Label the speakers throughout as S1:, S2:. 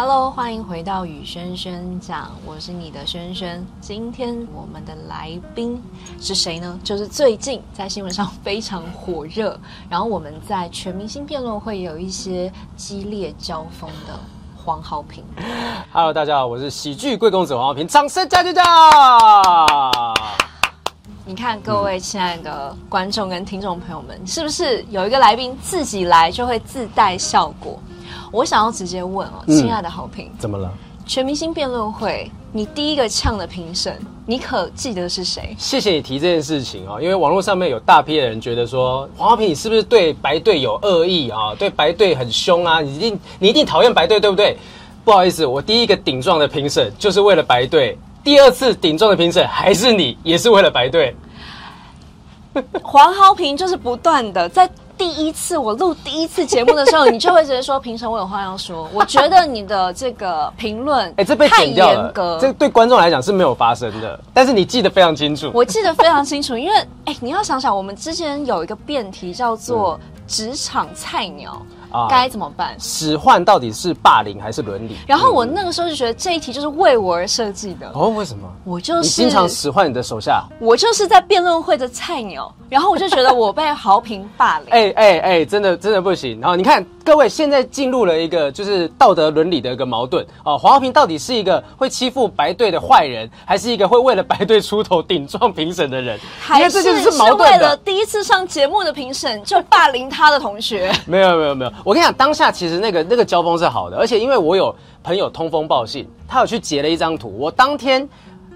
S1: Hello，欢迎回到雨轩轩讲，我是你的轩轩。今天我们的来宾是谁呢？就是最近在新闻上非常火热，然后我们在全明星辩论会有一些激烈交锋的黄豪平。
S2: Hello，大家好，我是喜剧贵公子黄豪平，掌声加加加！
S1: 你看各位亲爱的观众跟听众朋友们，嗯、是不是有一个来宾自己来就会自带效果？我想要直接问哦，亲爱的豪平，
S2: 怎么了？
S1: 全明星辩论会，你第一个呛的评审，你可记得是谁？
S2: 谢谢你提这件事情哦，因为网络上面有大批的人觉得说，黄浩平你是不是对白队有恶意啊？对白队很凶啊？你一定你一定讨厌白队对不对？不好意思，我第一个顶撞的评审就是为了白队，第二次顶撞的评审还是你，也是为了白队。
S1: 黄浩平就是不断的在。第一次我录第一次节目的时候，你就会觉得说平常，我有话要说。我觉得你的这个评论，哎，这被剪掉了，
S2: 这对观众来讲是没有发生的。但是你记得非常清楚，
S1: 我记得非常清楚，因为哎，你要想想，我们之前有一个辩题叫做“职场菜鸟”。啊，该怎么办？
S2: 使唤到底是霸凌还是伦理？
S1: 然后我那个时候就觉得这一题就是为我而设计的。
S2: 哦，为什么？
S1: 我就是你
S2: 经常使唤你的手下。
S1: 我就是在辩论会的菜鸟，然后我就觉得我被豪平霸凌。
S2: 哎哎哎，真的真的不行。然后你看。各位现在进入了一个就是道德伦理的一个矛盾哦，黄豪平到底是一个会欺负白队的坏人，还是一个会为了白队出头顶撞评审的人？
S1: 还是是为了第一次上节目的评审就霸凌他的同学？
S2: 没有没有没有，我跟你讲，当下其实那个那个交锋是好的，而且因为我有朋友通风报信，他有去截了一张图。我当天，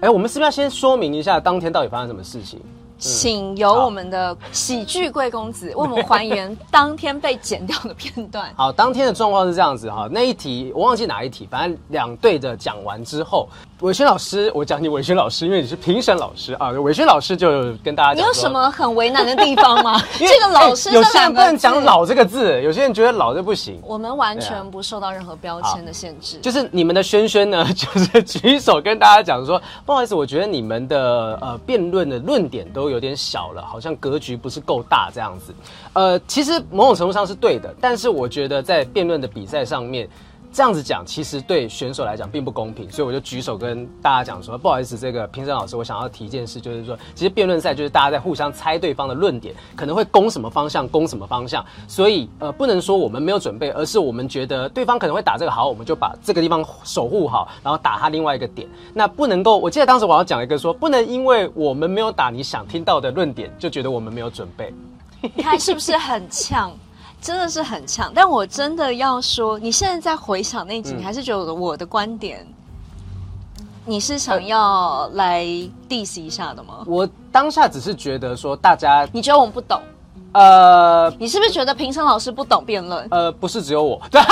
S2: 哎，我们是不是要先说明一下当天到底发生什么事情？
S1: 请由我们的喜剧贵公子为我们还原当天被剪掉的片段。
S2: 好，当天的状况是这样子哈，那一题我忘记哪一题，反正两队的讲完之后，伟轩老师，我讲你伟轩老师，因为你是评审老师啊，伟轩老师就跟大家讲，
S1: 你有什么很为难的地方吗？因为这个老师、欸、
S2: 有些人不能讲“老”这个字，有些人觉得“老”就不行。
S1: 我们完全不受到任何标签的限制。
S2: 就是你们的轩轩呢，就是举手跟大家讲说，不好意思，我觉得你们的呃辩论的论点都有有点小了，好像格局不是够大这样子。呃，其实某种程度上是对的，但是我觉得在辩论的比赛上面。这样子讲，其实对选手来讲并不公平，所以我就举手跟大家讲说，不好意思，这个评审老师，我想要提一件事，就是说，其实辩论赛就是大家在互相猜对方的论点，可能会攻什么方向，攻什么方向，所以呃，不能说我们没有准备，而是我们觉得对方可能会打这个好，我们就把这个地方守护好，然后打他另外一个点。那不能够，我记得当时我要讲一个说，不能因为我们没有打你想听到的论点，就觉得我们没有准备。
S1: 你看是不是很呛？真的是很呛，但我真的要说，你现在在回想那集，你还是觉得我的观点，嗯、你是想要来 diss 一下的吗？
S2: 我当下只是觉得说，大家
S1: 你觉得我们不懂？
S2: 呃，
S1: 你是不是觉得评审老师不懂辩论？
S2: 呃，不是只有我，对，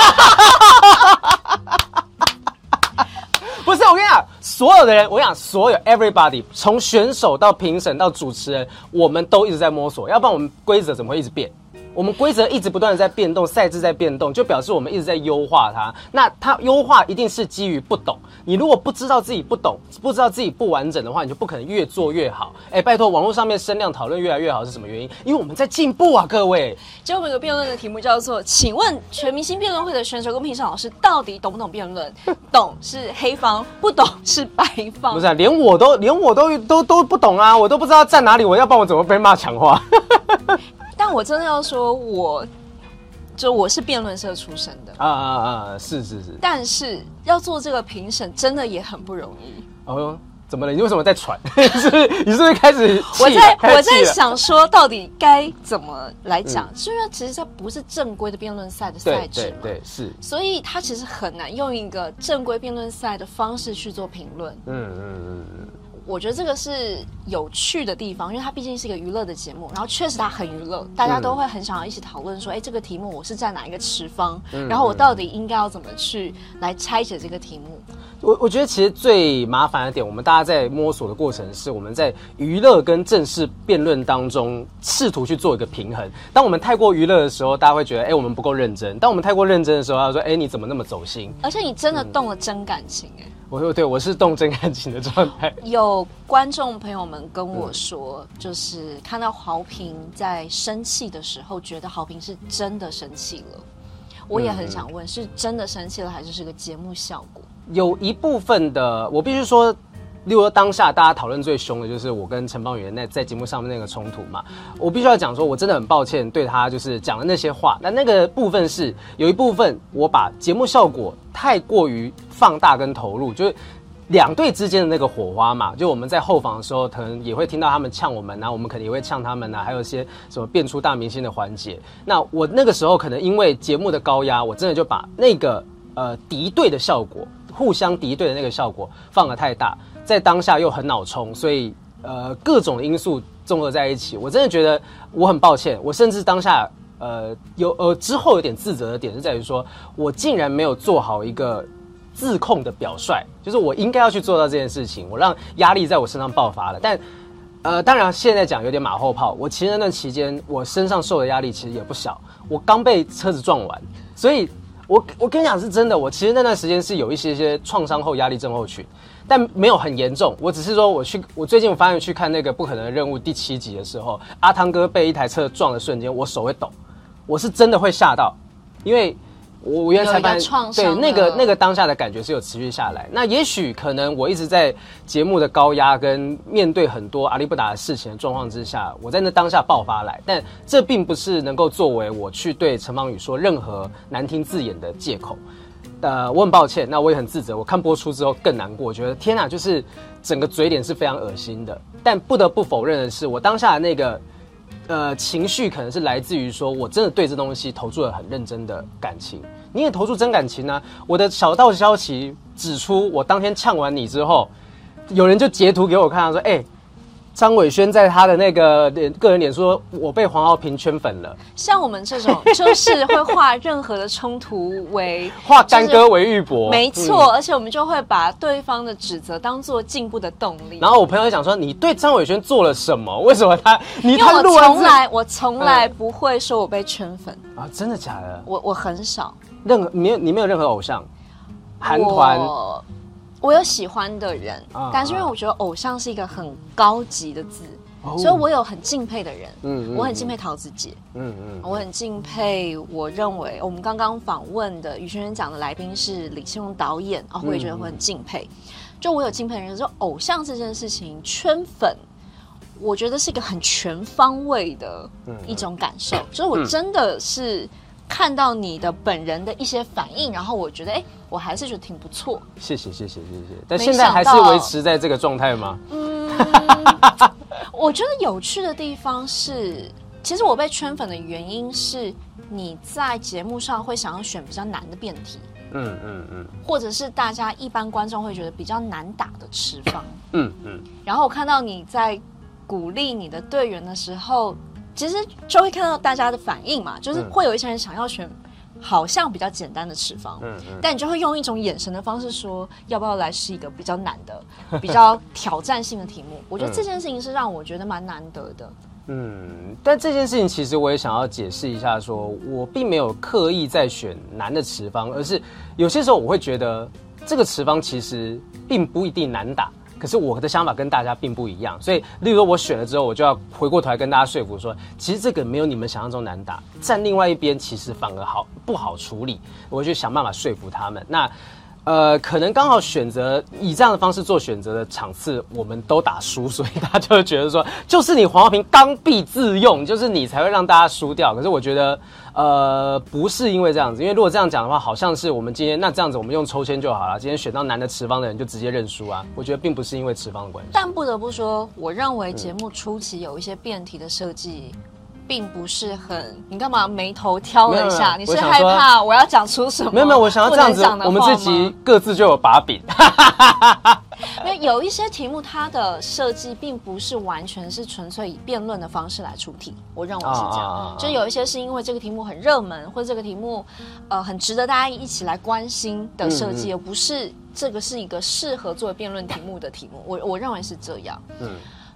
S2: 不是我跟你讲，所有的人，我跟你讲，所有 everybody，从选手到评审到主持人，我们都一直在摸索，要不然我们规则怎么会一直变？我们规则一直不断的在变动，赛制在变动，就表示我们一直在优化它。那它优化一定是基于不懂。你如果不知道自己不懂，不知道自己不完整的话，你就不可能越做越好。哎，拜托，网络上面声量讨论越来越好是什么原因？因为我们在进步啊，各位。
S1: 今天我们有个辩论的题目叫做：请问全明星辩论会的选手跟评审老师到底懂不懂辩论？懂是黑方，不懂是白方。
S2: 不是啊，连我都连我都都都不懂啊，我都不知道站哪里，我要帮我怎么被骂抢话。
S1: 但我真的要说，我就我是辩论社出身的
S2: 啊啊啊！是是是。
S1: 但是要做这个评审，真的也很不容易。
S2: 哦，怎么了？你为什么在喘？是不是？你是不是开始？
S1: 我在我在想说，到底该怎么来讲？是因为其实它不是正规的辩论赛的赛制嘛？
S2: 对，是。
S1: 所以它其实很难用一个正规辩论赛的方式去做评论。嗯嗯嗯嗯。我觉得这个是有趣的地方，因为它毕竟是一个娱乐的节目，然后确实它很娱乐，大家都会很想要一起讨论说，哎，这个题目我是在哪一个持方，然后我到底应该要怎么去来拆解这个题目。
S2: 我我觉得其实最麻烦的点，我们大家在摸索的过程是我们在娱乐跟正式辩论当中试图去做一个平衡。当我们太过娱乐的时候，大家会觉得，哎，我们不够认真；当我们太过认真的时候，他说，哎，你怎么那么走心？
S1: 而且你真的动了真感情，哎。
S2: 我说对，我是动真感情的状态。
S1: 有观众朋友们跟我说，嗯、就是看到豪平在生气的时候，觉得豪平是真的生气了。我也很想问，是真的生气了，还是是个节目效果？
S2: 有一部分的，我必须说。例如，当下大家讨论最凶的就是我跟陈芳语那在节目上面那个冲突嘛。我必须要讲说，我真的很抱歉对他就是讲的那些话。那那个部分是有一部分我把节目效果太过于放大跟投入，就是两队之间的那个火花嘛。就我们在后防的时候，可能也会听到他们呛我们啊，我们肯定也会呛他们啊，还有一些什么变出大明星的环节。那我那个时候可能因为节目的高压，我真的就把那个呃敌对的效果，互相敌对的那个效果放得太大。在当下又很脑冲，所以呃各种因素综合在一起，我真的觉得我很抱歉。我甚至当下呃有呃之后有点自责的点是在于说，我竟然没有做好一个自控的表率，就是我应该要去做到这件事情，我让压力在我身上爆发了。但呃当然现在讲有点马后炮，我其实那段期间我身上受的压力其实也不小，我刚被车子撞完，所以我我跟你讲是真的，我其实那段时间是有一些些创伤后压力症候群。但没有很严重，我只是说我去，我最近我发现去看那个《不可能的任务》第七集的时候，阿汤哥被一台车撞的瞬间，我手会抖，我是真的会吓到，因为我我原来才发现，对那个那个当下的感觉是有持续下来。那也许可能我一直在节目的高压跟面对很多阿里不达的事情的状况之下，我在那当下爆发来，但这并不是能够作为我去对陈芳宇说任何难听字眼的借口。呃，我很抱歉，那我也很自责。我看播出之后更难过，我觉得天哪，就是整个嘴脸是非常恶心的。但不得不否认的是，我当下的那个呃情绪，可能是来自于说我真的对这东西投注了很认真的感情。你也投注真感情呢、啊？我的小道消息指出，我当天呛完你之后，有人就截图给我看，说：“哎、”张伟轩在他的那个脸个人脸说：“我被黄浩平圈粉了。”
S1: 像我们这种，就是会化任何的冲突为
S2: 化干戈为玉帛，
S1: 没错。而且我们就会把对方的指责当做进步的动力。
S2: 然后我朋友讲说：“你对张伟轩做了什么？为什么他？你
S1: 因为我从来我从来不会说我被圈粉
S2: 啊！真的假的？
S1: 我我很少
S2: 任何没有你没有任何偶像韩团。”
S1: 我有喜欢的人，啊、但是因为我觉得偶像是一个很高级的字，哦、所以我有很敬佩的人。嗯，我很敬佩桃子姐。嗯嗯，我很敬佩。我认为我们刚刚访问的宇轩轩讲的来宾是李信荣导演啊，我也觉得我很敬佩。嗯、就我有敬佩的人，说偶像这件事情圈粉，我觉得是一个很全方位的一种感受。嗯、就是我真的是。看到你的本人的一些反应，然后我觉得，哎，我还是觉得挺不错。
S2: 谢谢，谢谢，谢谢。但现在还是维持在这个状态吗？
S1: 嗯，我觉得有趣的地方是，其实我被圈粉的原因是你在节目上会想要选比较难的辩题，嗯嗯嗯，或者是大家一般观众会觉得比较难打的持方，嗯嗯。嗯然后我看到你在鼓励你的队员的时候。其实就会看到大家的反应嘛，就是会有一些人想要选好像比较简单的持方，嗯嗯，但你就会用一种眼神的方式说，要不要来试一个比较难的、比较挑战性的题目？我觉得这件事情是让我觉得蛮难得的。
S2: 嗯，但这件事情其实我也想要解释一下说，说我并没有刻意在选难的持方，而是有些时候我会觉得这个持方其实并不一定难打。可是我的想法跟大家并不一样，所以，例如说我选了之后，我就要回过头来跟大家说服说，其实这个没有你们想象中难打，站另外一边其实反而好不好处理，我就想办法说服他们。那。呃，可能刚好选择以这样的方式做选择的场次，我们都打输，所以他就会觉得说，就是你黄豪平刚愎自用，就是你才会让大家输掉。可是我觉得，呃，不是因为这样子，因为如果这样讲的话，好像是我们今天那这样子，我们用抽签就好了。今天选到男的持方的人就直接认输啊。我觉得并不是因为持方的关系。
S1: 但不得不说，我认为节目初期有一些辩题的设计。并不是很，你干嘛眉头挑了一下？你是害怕我要讲出什么？
S2: 没有没有，我想要这样子，我们自己各自就有把柄。
S1: 因为有一些题目，它的设计并不是完全是纯粹以辩论的方式来出题。我认为是这样，就有一些是因为这个题目很热门，或者这个题目呃很值得大家一起来关心的设计，而不是这个是一个适合作为辩论题目的题目。我我认为是这样。嗯。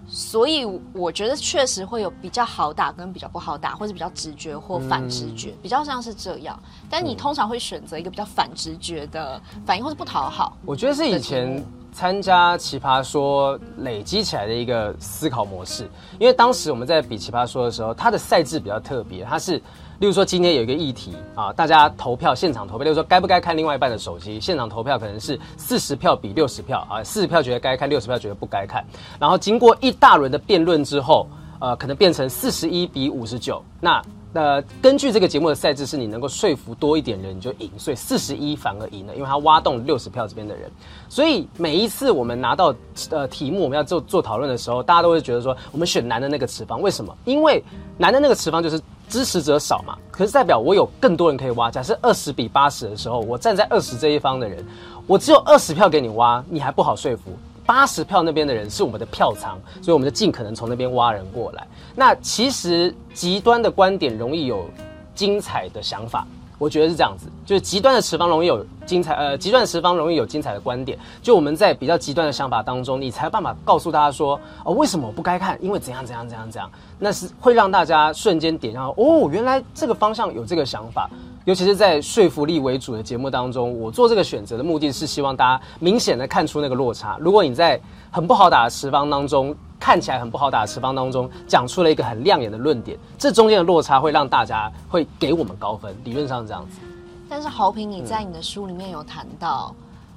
S1: 所以我觉得确实会有比较好打跟比较不好打，或者比较直觉或反直觉，嗯、比较像是这样。但你通常会选择一个比较反直觉的反应，或者不讨好。
S2: 我觉得是以前参加奇葩说累积起来的一个思考模式。因为当时我们在比奇葩说的时候，它的赛制比较特别，它是。例如说，今天有一个议题啊，大家投票，现场投票。例如说，该不该看另外一半的手机？现场投票可能是四十票比六十票啊，四十票觉得该看，六十票觉得不该看。然后经过一大轮的辩论之后，呃，可能变成四十一比五十九。那呃，根据这个节目的赛制，是你能够说服多一点人，你就赢。所以四十一反而赢了，因为他挖动六十票这边的人。所以每一次我们拿到呃题目，我们要做做讨论的时候，大家都会觉得说，我们选男的那个持方，为什么？因为男的那个持方就是。支持者少嘛，可是代表我有更多人可以挖。假设二十比八十的时候，我站在二十这一方的人，我只有二十票给你挖，你还不好说服。八十票那边的人是我们的票仓，所以我们就尽可能从那边挖人过来。那其实极端的观点容易有精彩的想法。我觉得是这样子，就是极端的持方容易有精彩，呃，极端的持方容易有精彩的观点。就我们在比较极端的想法当中，你才有办法告诉大家说，哦，为什么我不该看？因为怎样怎样怎样怎样，那是会让大家瞬间点上，哦，原来这个方向有这个想法。尤其是在说服力为主的节目当中，我做这个选择的目的是希望大家明显的看出那个落差。如果你在很不好打的持方当中，看起来很不好打的持方当中，讲出了一个很亮眼的论点，这中间的落差会让大家会给我们高分。理论上是这样子。
S1: 但是豪平，你在你的书里面有谈到，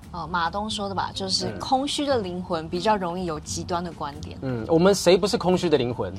S1: 呃，马东说的吧，就是空虚的灵魂比较容易有极端的观点。
S2: 嗯，我们谁不是空虚的灵魂？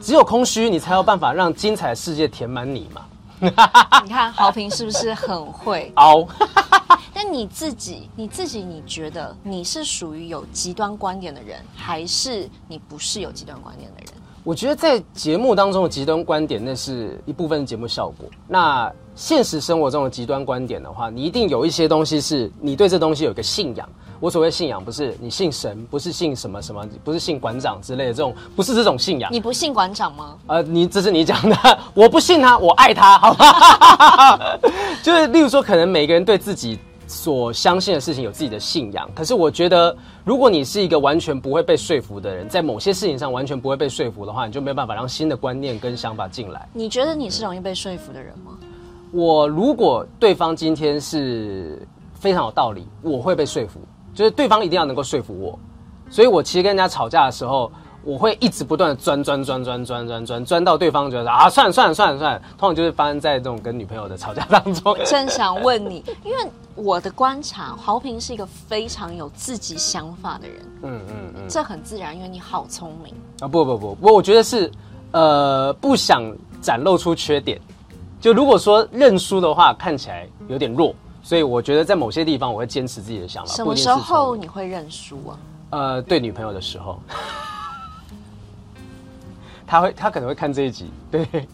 S2: 只有空虚，你才有办法让精彩的世界填满你嘛。
S1: 你看豪平是不是很会
S2: 凹？
S1: 但你自己，你自己，你觉得你是属于有极端观点的人，还是你不是有极端观点的人？
S2: 我觉得在节目当中的极端观点，那是一部分节目效果。那现实生活中的极端观点的话，你一定有一些东西是你对这东西有一个信仰。我所谓信仰，不是你信神，不是信什么什么，不是信馆长之类的这种，不是这种信仰。
S1: 你不信馆长吗？
S2: 呃，你这是你讲的，我不信他，我爱他，好吧？就是例如说，可能每个人对自己所相信的事情有自己的信仰，可是我觉得，如果你是一个完全不会被说服的人，在某些事情上完全不会被说服的话，你就没有办法让新的观念跟想法进来。
S1: 你觉得你是容易被说服的人吗？
S2: 我如果对方今天是非常有道理，我会被说服。就是对方一定要能够说服我，所以我其实跟人家吵架的时候，我会一直不断的钻钻钻钻钻钻钻钻到对方觉得啊，算了算了算了算了，通常就是发生在这种跟女朋友的吵架当中。
S1: 正想问你，因为我的观察，豪平是一个非常有自己想法的人，嗯嗯嗯，这很自然，因为你好聪明
S2: 啊！不不不不，我觉得是呃不想展露出缺点，就如果说认输的话，看起来有点弱。所以我觉得在某些地方我会坚持自己的想法。
S1: 什么时候你会认输啊？
S2: 呃，对女朋友的时候，他会，他可能会看这一集。对。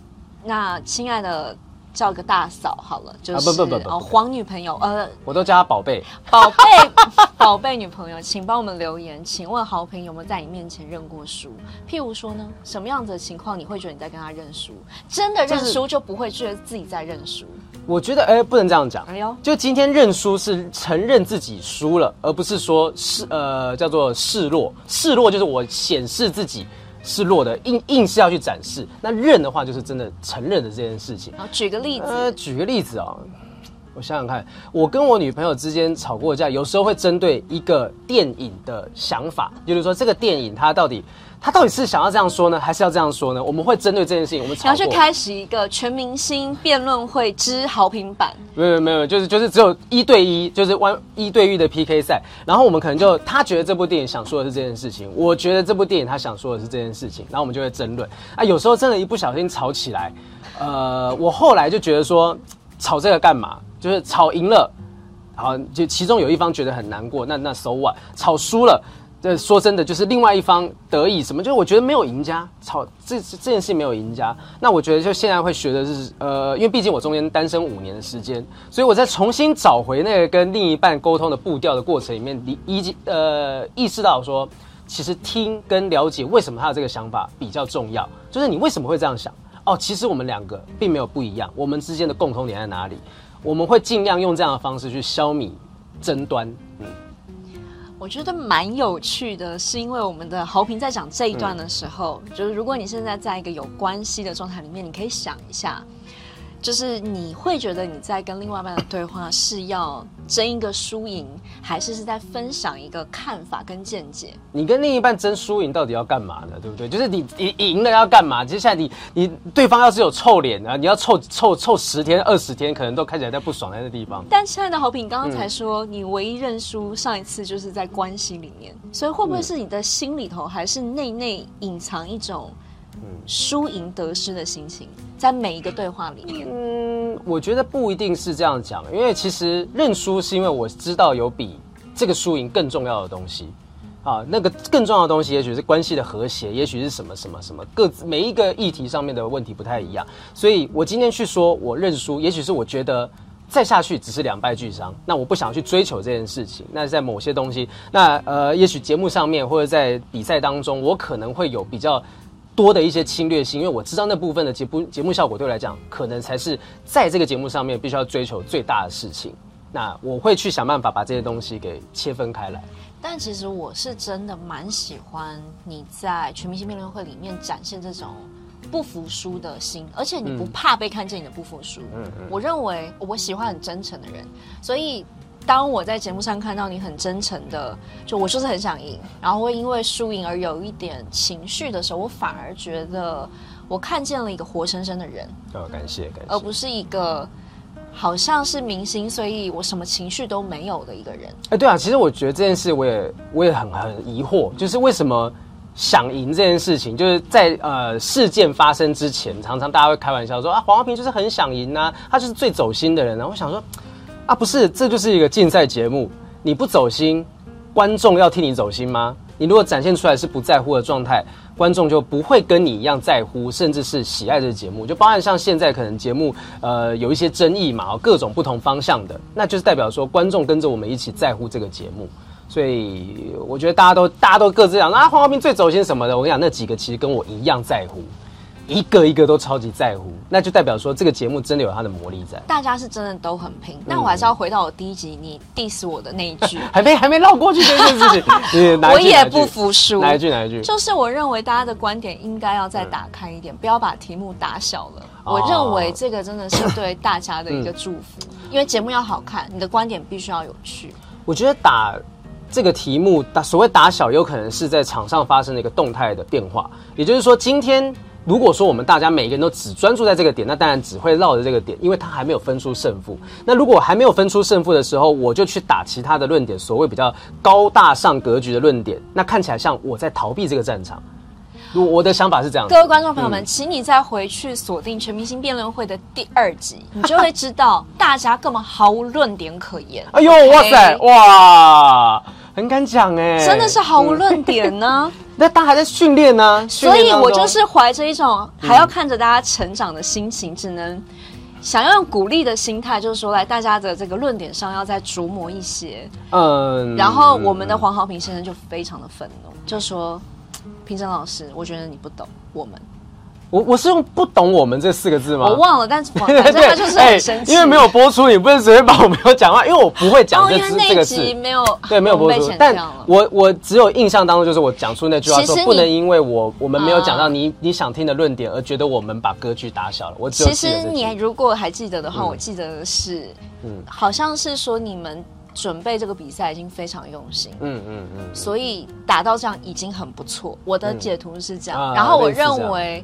S1: 那亲爱的。叫个大嫂好了，就是、啊、不不不不哦，黄女朋友，呃，
S2: 我都叫她宝贝，
S1: 宝贝，宝贝女朋友，请帮我们留言，请问豪平有没有在你面前认过输？譬如说呢，什么样子的情况你会觉得你在跟他认输？真的认输就不会觉得自己在认输？
S2: 我觉得，哎，不能这样讲。哎呦，就今天认输是承认自己输了，而不是说示呃叫做示弱，示弱就是我显示自己。是弱的，硬硬是要去展示。那认的话，就是真的承认的这件事情。
S1: 好，举个例子。
S2: 呃，举个例子啊、哦，我想想看，我跟我女朋友之间吵过架，有时候会针对一个电影的想法，就是说这个电影它到底。它到底是想要这样说呢，还是要这样说呢？我们会针对这件事情，我们
S1: 要去开始一个全明星辩论会之好评版。
S2: 没有没有，就是就是只有一对一，就是弯一对一的 PK 赛。然后我们可能就他觉得这部电影想说的是这件事情，我觉得这部电影他想说的是这件事情，然后我们就会争论。啊，有时候真的，一不小心吵起来，呃，我后来就觉得说，吵这个干嘛？就是吵赢了，好就其中有一方觉得很难过，那那 so what？吵输了。这说真的，就是另外一方得意什么？就是我觉得没有赢家，吵这这件事没有赢家。那我觉得就现在会学的是，呃，因为毕竟我中间单身五年的时间，所以我在重新找回那个跟另一半沟通的步调的过程里面，你意呃意识到说，其实听跟了解为什么他有这个想法比较重要。就是你为什么会这样想？哦，其实我们两个并没有不一样，我们之间的共同点在哪里？我们会尽量用这样的方式去消弭争端。嗯。
S1: 我觉得蛮有趣的，是因为我们的豪平在讲这一段的时候，嗯、就是如果你现在在一个有关系的状态里面，你可以想一下，就是你会觉得你在跟另外一半的对话是要争一个输赢，还是是在分享一个看法跟见解？
S2: 你跟另一半争输赢到底要干嘛呢？对不对？就是你你赢了要干嘛？接下来你你对方要是有臭脸啊，你要臭臭臭十天二十天，可能都看起来在不爽在那地方。
S1: 但亲爱的豪平，你刚刚才说、嗯、你唯一认输，上一次就是在关系里面，所以会不会是你的心里头还是内内隐藏一种？输赢得失的心情，在每一个对话里面，
S2: 嗯，我觉得不一定是这样讲，因为其实认输是因为我知道有比这个输赢更重要的东西，啊，那个更重要的东西，也许是关系的和谐，也许是什么什么什么，各自每一个议题上面的问题不太一样，所以我今天去说我认输，也许是我觉得再下去只是两败俱伤，那我不想去追求这件事情，那在某些东西，那呃，也许节目上面或者在比赛当中，我可能会有比较。多的一些侵略性，因为我知道那部分的节目节目效果对我来讲，可能才是在这个节目上面必须要追求最大的事情。那我会去想办法把这些东西给切分开来。
S1: 但其实我是真的蛮喜欢你在全明星辩论会里面展现这种不服输的心，而且你不怕被看见你的不服输。嗯嗯，我认为我喜欢很真诚的人，所以。当我在节目上看到你很真诚的，就我就是很想赢，然后会因为输赢而有一点情绪的时候，我反而觉得我看见了一个活生生的人。
S2: 哦，感谢感谢，
S1: 而不是一个好像是明星，所以我什么情绪都没有的一个人。
S2: 哎，对啊，其实我觉得这件事我也我也很很疑惑，就是为什么想赢这件事情，就是在呃事件发生之前，常常大家会开玩笑说啊，黄豪平就是很想赢啊，他就是最走心的人啊。我想说。啊，不是，这就是一个竞赛节目。你不走心，观众要替你走心吗？你如果展现出来是不在乎的状态，观众就不会跟你一样在乎，甚至是喜爱这个节目。就包含像现在可能节目呃有一些争议嘛，各种不同方向的，那就是代表说观众跟着我们一起在乎这个节目。所以我觉得大家都大家都各自讲啊，黄豪平最走心什么的。我跟你讲，那几个其实跟我一样在乎。一个一个都超级在乎，那就代表说这个节目真的有它的魔力在。
S1: 大家是真的都很拼，但我还是要回到我第一集你 diss 我的那一句，
S2: 还没还没绕过去这件事情。
S1: 我也不服输。
S2: 哪一句哪一句？
S1: 就是我认为大家的观点应该要再打开一点，不要把题目打小了。我认为这个真的是对大家的一个祝福，因为节目要好看，你的观点必须要有趣。
S2: 我觉得打这个题目打所谓打小，有可能是在场上发生的一个动态的变化，也就是说今天。如果说我们大家每一个人都只专注在这个点，那当然只会绕着这个点，因为它还没有分出胜负。那如果还没有分出胜负的时候，我就去打其他的论点，所谓比较高大上格局的论点，那看起来像我在逃避这个战场。我我的想法是这样。
S1: 各位观众朋友们，嗯、请你再回去锁定全明星辩论会的第二集，你就会知道大家根本毫无论点可言。
S2: 哎呦哇塞，哇！很敢讲哎，
S1: 真的是毫无论点呢。
S2: 那他还在训练呢，
S1: 所以我就是怀着一种还要看着大家成长的心情，只能想要用鼓励的心态，就是说，来大家的这个论点上要再琢磨一些。嗯，然后我们的黄豪平先生就非常的愤怒，就说：“ 平生老师，我觉得你不懂我们。”
S2: 我我是用不懂我们这四个字吗？
S1: 我忘了，但是反正 他就是很神奇、欸，
S2: 因为没有播出，你不能随便把我没有讲话，因为我不会讲这这个字，
S1: 没有
S2: 对没有播出。但我我只有印象当中，就是我讲出那句话说，不能因为我我们没有讲到你、呃、你想听的论点，而觉得我们把格局打小了。我只有
S1: 其实你如果还记得的话，嗯、我记得的是，嗯，好像是说你们准备这个比赛已经非常用心，嗯嗯嗯，所以打到这样已经很不错。我的解读是这样，嗯、然后我认为。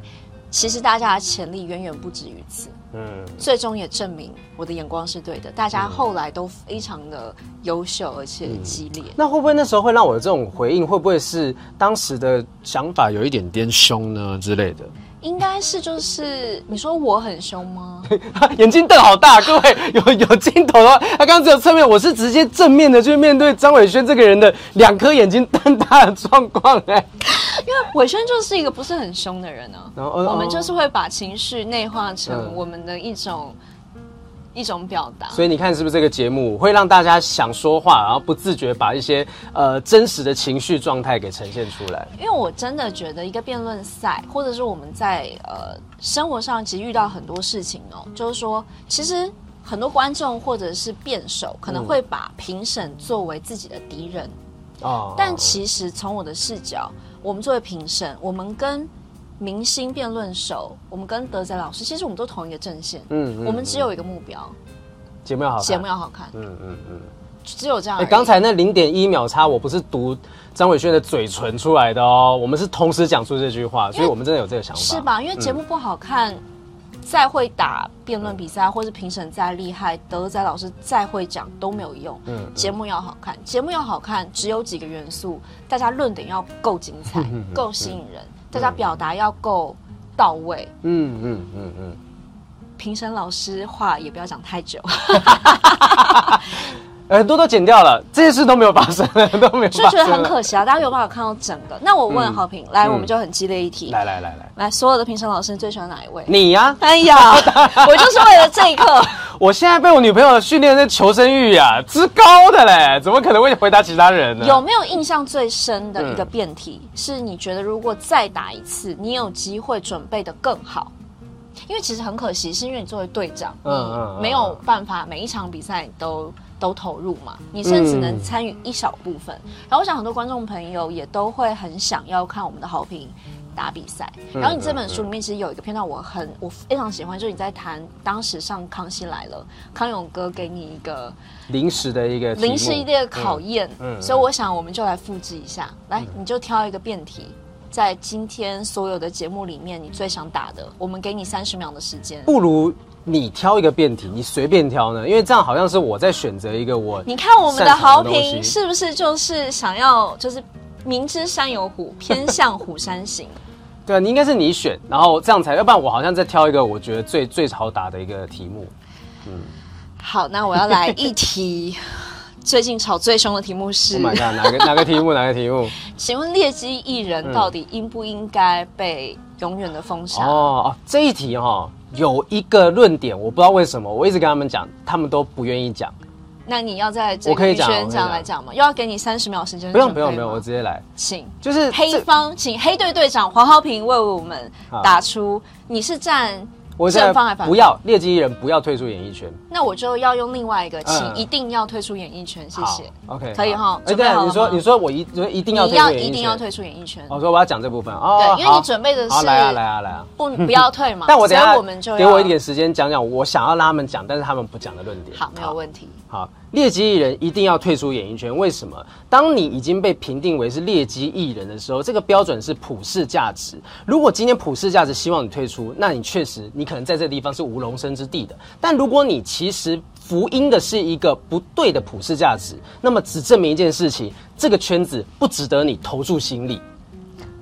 S1: 其实大家的潜力远远不止于此，嗯，最终也证明我的眼光是对的。大家后来都非常的优秀，而且激烈。
S2: 那会不会那时候会让我的这种回应，会不会是当时的想法有一点点凶呢之类的？
S1: 应该是就是你说我很凶吗？
S2: 眼睛瞪好大，各位有有镜头的话，他刚刚只有侧面，我是直接正面的去面对张伟轩这个人的两颗眼睛瞪大的状况哎，
S1: 因为伟轩就是一个不是很凶的人呢、啊，然后我们就是会把情绪内化成我们的一种。一种表达，
S2: 所以你看是不是这个节目会让大家想说话，然后不自觉把一些呃真实的情绪状态给呈现出来？
S1: 因为我真的觉得一个辩论赛，或者是我们在呃生活上其实遇到很多事情哦，就是说其实很多观众或者是辩手可能会把评审作为自己的敌人。哦，但其实从我的视角，我们作为评审，我们跟明星辩论手，我们跟德仔老师，其实我们都同一个阵线。
S2: 嗯，嗯，
S1: 我们只有一个目标，
S2: 节目要好看，
S1: 节目要好看。
S2: 嗯嗯嗯，
S1: 只有这样。
S2: 哎，刚才那零点一秒差，我不是读张伟轩的嘴唇出来的哦，我们是同时讲出这句话，所以我们真的有这个想法，
S1: 是吧？因为节目不好看。嗯再会打辩论比赛，或是评审再厉害，德仔老师再会讲都没有用。嗯，节目要好看，节目要好看，只有几个元素：大家论点要够精彩，够吸引人；大家表达要够到位。嗯嗯嗯嗯。评审老师话也不要讲太久。
S2: 很多都剪掉了，这些事都没有发生，都没有。
S1: 就觉得很可惜啊！大家有办法看到整个？那我问好评，来，我们就很激烈一题。
S2: 来来来来，
S1: 来，所有的评审老师最喜欢哪一位？
S2: 你呀！
S1: 哎呀，我就是为了这一刻。
S2: 我现在被我女朋友训练的求生欲呀，之高的嘞，怎么可能会回答其他人呢？
S1: 有没有印象最深的一个辩题？是你觉得如果再打一次，你有机会准备的更好？因为其实很可惜，是因为你作为队长，嗯，没有办法每一场比赛都。都投入嘛，你甚至只能参与一小部分。嗯、然后我想很多观众朋友也都会很想要看我们的好评打比赛。嗯、然后你这本书里面其实有一个片段，我很我非常喜欢，就是你在谈当时上康熙来了，康永哥给你一个
S2: 临时的一个
S1: 临时一个考验。嗯，所以我想我们就来复制一下，来，你就挑一个辩题，在今天所有的节目里面你最想打的，我们给你三十秒的时间。
S2: 不如。你挑一个辩题，你随便挑呢？因为这样好像是我在选择一个我。
S1: 你看我们的好评是不是就是想要就是明知山有虎，偏向虎山行？
S2: 对啊，你应该是你选，然后这样才，要不然我好像在挑一个我觉得最最好打的一个题目。
S1: 嗯，好，那我要来一题最近吵最凶的题目是
S2: ，Oh my God，哪个哪个题目？哪个题目？
S1: 请问劣迹艺人到底应不应该被永远的封杀？
S2: 哦哦，这一题哈、哦。有一个论点，我不知道为什么，我一直跟他们讲，他们都不愿意讲。
S1: 那你要在这个宣讲来讲吗？又要给你三十秒时间。
S2: 不用不用不用，我直接来，
S1: 请。
S2: 就是
S1: 黑方，请黑队队长黄浩平为我们打出，你是站。
S2: 我正方还反不要劣迹艺人不要退出演艺圈，
S1: 那我就要用另外一个，请一定要退出演艺圈，谢谢。
S2: OK，
S1: 可以哈。
S2: 哎，对，你说你说我一一定要
S1: 要一定要退出演艺圈。
S2: 我说我要讲这部分哦，
S1: 对，因为你准备的是
S2: 来啊来啊来啊，
S1: 不不要退嘛。
S2: 但我等下我们就给我一点时间讲讲我想要让他们讲，但是他们不讲的论点。
S1: 好，没有问题。
S2: 好。劣迹艺人一定要退出演艺圈，为什么？当你已经被评定为是劣迹艺人的时候，这个标准是普世价值。如果今天普世价值希望你退出，那你确实你可能在这个地方是无容身之地的。但如果你其实福音的是一个不对的普世价值，那么只证明一件事情：这个圈子不值得你投注心力。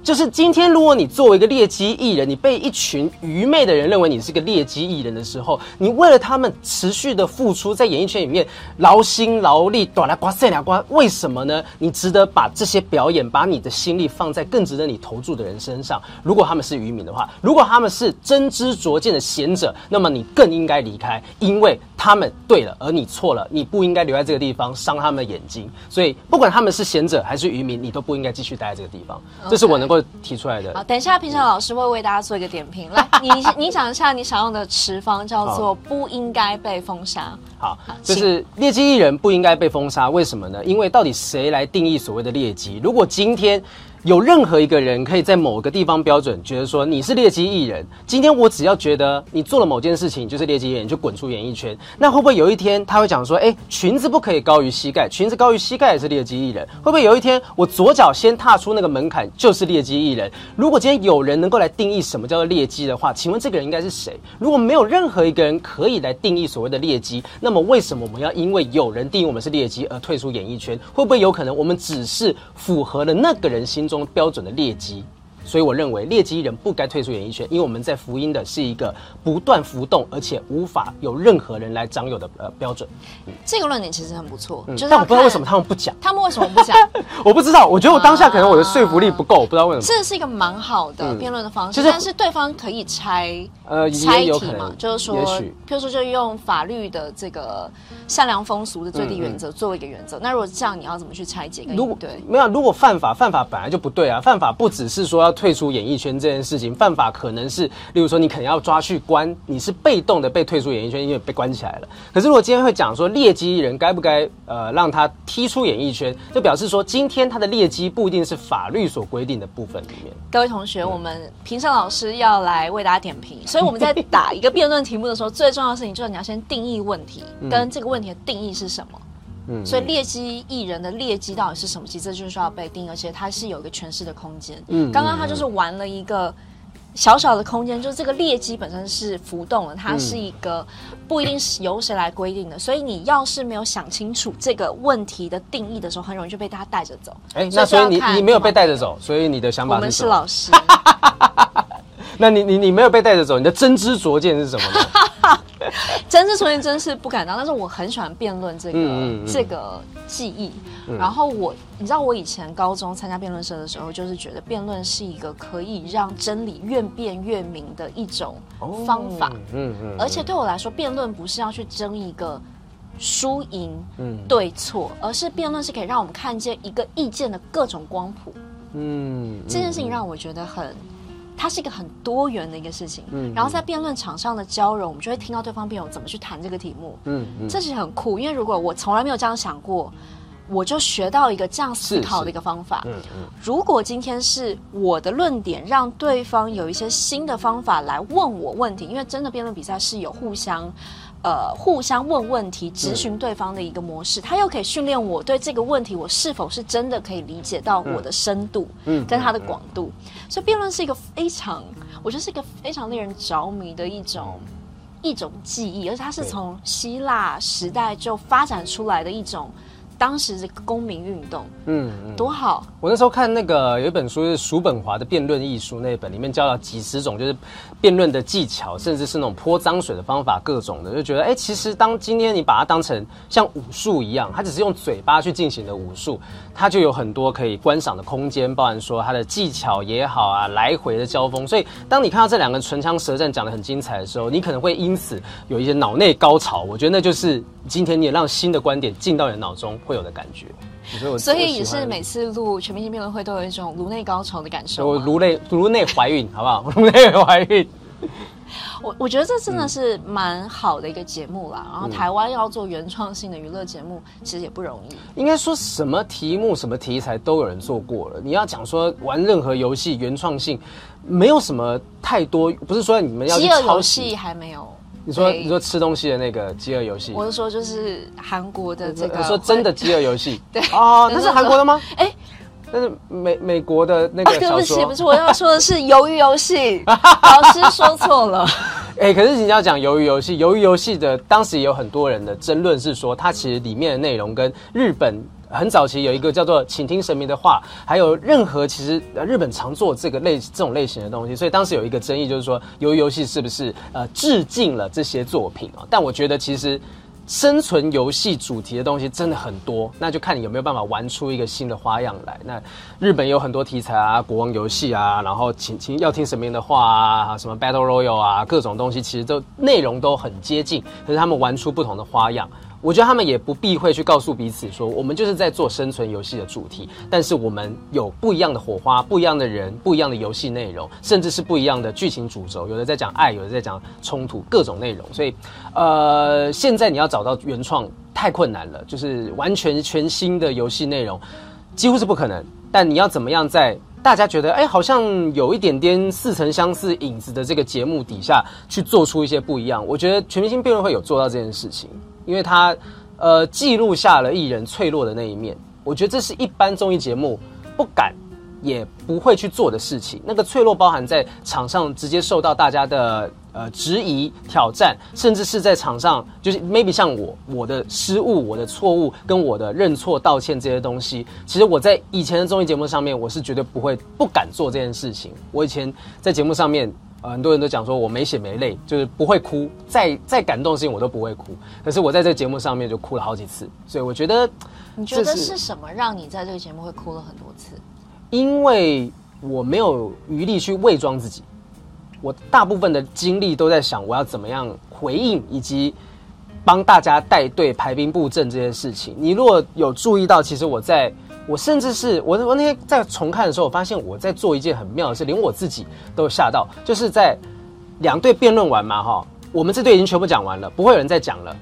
S2: 就是今天，如果你作为一个劣迹艺人，你被一群愚昧的人认为你是个劣迹艺人的时候，你为了他们持续的付出，在演艺圈里面劳心劳力，短来瓜塞两瓜，为什么呢？你值得把这些表演，把你的心力放在更值得你投注的人身上。如果他们是愚民的话，如果他们是真知灼见的贤者，那么你更应该离开，因为他们对了，而你错了，你不应该留在这个地方伤他们的眼睛。所以，不管他们是贤者还是愚民，你都不应该继续待在这个地方。这是我能够。会提出来的。
S1: 好，等一下，平常老师会为大家做一个点评。来，你你讲一下你想用的持方，叫做“不应该被封杀”。
S2: 好，就是劣迹艺人不应该被封杀，为什么呢？因为到底谁来定义所谓的劣迹？如果今天。有任何一个人可以在某个地方标准，觉得说你是劣迹艺人。今天我只要觉得你做了某件事情就是劣迹艺人，就滚出演艺圈。那会不会有一天他会讲说，哎，裙子不可以高于膝盖，裙子高于膝盖也是劣迹艺人？会不会有一天我左脚先踏出那个门槛就是劣迹艺人？如果今天有人能够来定义什么叫做劣迹的话，请问这个人应该是谁？如果没有任何一个人可以来定义所谓的劣迹，那么为什么我们要因为有人定义我们是劣迹而退出演艺圈？会不会有可能我们只是符合了那个人心中标准的劣迹？所以我认为劣迹艺人不该退出演艺圈，因为我们在福音的是一个不断浮动，而且无法有任何人来掌有的呃标准。
S1: 嗯、这个论点其实很不错，嗯、
S2: 但我不知道为什么他们不讲。
S1: 他们为什么不讲？
S2: 我不知道，我觉得我当下可能我的说服力不够，我不知道为什么。
S1: 这是一个蛮好的辩论的方式，嗯就是、但是对方可以拆呃拆题嘛，就是说，譬如说就用法律的这个善良风俗的最低原则作为一个原则。那如果这样，你要怎么去拆解？
S2: 如果
S1: 对，
S2: 没有，如果犯法，犯法本来就不对啊，犯法不只是说要。要退出演艺圈这件事情，犯法可能是，例如说你可能要抓去关，你是被动的被退出演艺圈，因为被关起来了。可是如果今天会讲说劣迹艺人该不该呃让他踢出演艺圈，就表示说今天他的劣迹不一定是法律所规定的部分里面。
S1: 各位同学，嗯、我们评审老师要来为大家点评，所以我们在打一个辩论题目的时候，最重要的事情就是你要先定义问题，跟这个问题的定义是什么。嗯，所以劣迹艺人的劣迹到底是什么？其实这就是需要被定义，而且它是有一个诠释的空间。嗯，刚刚他就是玩了一个小小的空间，就是这个劣迹本身是浮动的，它是一个不一定是由谁来规定的。所以你要是没有想清楚这个问题的定义的时候，很容易就被他带着走。哎，
S2: 那所以你你没有被带着走，所以你的想法是？
S1: 我们是老师。
S2: 那你你你没有被带着走，你的真知灼见是什么呢？
S1: 真是，所以真是不敢当，但是我很喜欢辩论这个、嗯嗯嗯、这个技艺。嗯、然后我，你知道，我以前高中参加辩论社的时候，就是觉得辩论是一个可以让真理越辩越明的一种方法。哦、嗯，嗯，嗯，而且对我来说，辩论不是要去争一个输赢、对错，嗯、而是辩论是可以让我们看见一个意见的各种光谱。嗯，嗯，这件事情让我觉得很。它是一个很多元的一个事情，嗯，然后在辩论场上的交融，我们就会听到对方辩友怎么去谈这个题目，嗯，嗯，这是很酷，因为如果我从来没有这样想过，我就学到一个这样思考的一个方法，嗯嗯，如果今天是我的论点让对方有一些新的方法来问我问题，因为真的辩论比赛是有互相。呃，互相问问题、咨询对方的一个模式，他、嗯、又可以训练我对这个问题，我是否是真的可以理解到我的深度，嗯，跟它的广度。所以辩论是一个非常，我觉得是一个非常令人着迷的一种一种技艺，而且它是从希腊时代就发展出来的一种。当时这个公民运动，嗯，多好！
S2: 我那时候看那个有一本书是叔本华的《辩论艺术》那本，里面教了几十种就是辩论的技巧，甚至是那种泼脏水的方法，各种的，就觉得哎、欸，其实当今天你把它当成像武术一样，它只是用嘴巴去进行的武术，它就有很多可以观赏的空间，包含说它的技巧也好啊，来回的交锋。所以当你看到这两个唇枪舌战讲得很精彩的时候，你可能会因此有一些脑内高潮。我觉得那就是今天你也让新的观点进到你的脑中。会有的感觉，
S1: 所以也是每次录全明星辩论会都有一种颅内高潮的感受。
S2: 我颅内颅内怀孕，好不好？颅内怀孕。
S1: 我我觉得这真的是蛮好的一个节目啦。嗯、然后台湾要做原创性的娱乐节目，其实也不容易。
S2: 应该说什么题目、什么题材都有人做过了。你要讲说玩任何游戏原创性，没有什么太多。不是说你们要去抄袭。饥饿游
S1: 戏还没有。
S2: 你说你说吃东西的那个饥饿游戏，
S1: 我是说就是韩国的这个。
S2: 我说真的饥饿游戏，
S1: 对
S2: 哦，那是韩国的吗？哎，那是美美国的那个。
S1: 对不起，不是我要说的是鱿鱼游戏，老师说错了。
S2: 哎，可是你要讲鱿鱼游戏，鱿鱼游戏的当时也有很多人的争论是说，它其实里面的内容跟日本。很早期有一个叫做“请听神明的话”，还有任何其实日本常做这个类这种类型的东西，所以当时有一个争议，就是说鱿鱼游戏是不是呃致敬了这些作品啊？但我觉得其实生存游戏主题的东西真的很多，那就看你有没有办法玩出一个新的花样来。那日本有很多题材啊，国王游戏啊，然后请请要听什么样的话啊，什么 Battle Royale 啊，各种东西其实都内容都很接近，可是他们玩出不同的花样。我觉得他们也不避讳去告诉彼此说，我们就是在做生存游戏的主题，但是我们有不一样的火花，不一样的人，不一样的游戏内容，甚至是不一样的剧情主轴。有的在讲爱，有的在讲冲突，各种内容。所以，呃，现在你要找到原创太困难了，就是完全全新的游戏内容，几乎是不可能。但你要怎么样在大家觉得哎，好像有一点点似曾相识影子的这个节目底下去做出一些不一样？我觉得全明星辩论会有做到这件事情。因为他，呃，记录下了艺人脆弱的那一面，我觉得这是一般综艺节目不敢也不会去做的事情。那个脆弱包含在场上直接受到大家的呃质疑、挑战，甚至是在场上就是 maybe 像我我的失误、我的错误跟我的认错、道歉这些东西，其实我在以前的综艺节目上面，我是绝对不会不敢做这件事情。我以前在节目上面。呃，很多人都讲说我没血没泪，就是不会哭，再再感动的事情我都不会哭。可是我在这个节目上面就哭了好几次，所以我觉得，
S1: 你觉得是什么让你在这个节目会哭了很多次？
S2: 因为我没有余力去伪装自己，我大部分的精力都在想我要怎么样回应，以及帮大家带队排兵布阵这件事情。你如果有注意到，其实我在我甚至是我我那天在重看的时候，我发现我在做一件很妙的事，连我自己都吓到。就是在两队辩论完嘛，哈，我们这队已经全部讲完了，不会有人再讲了，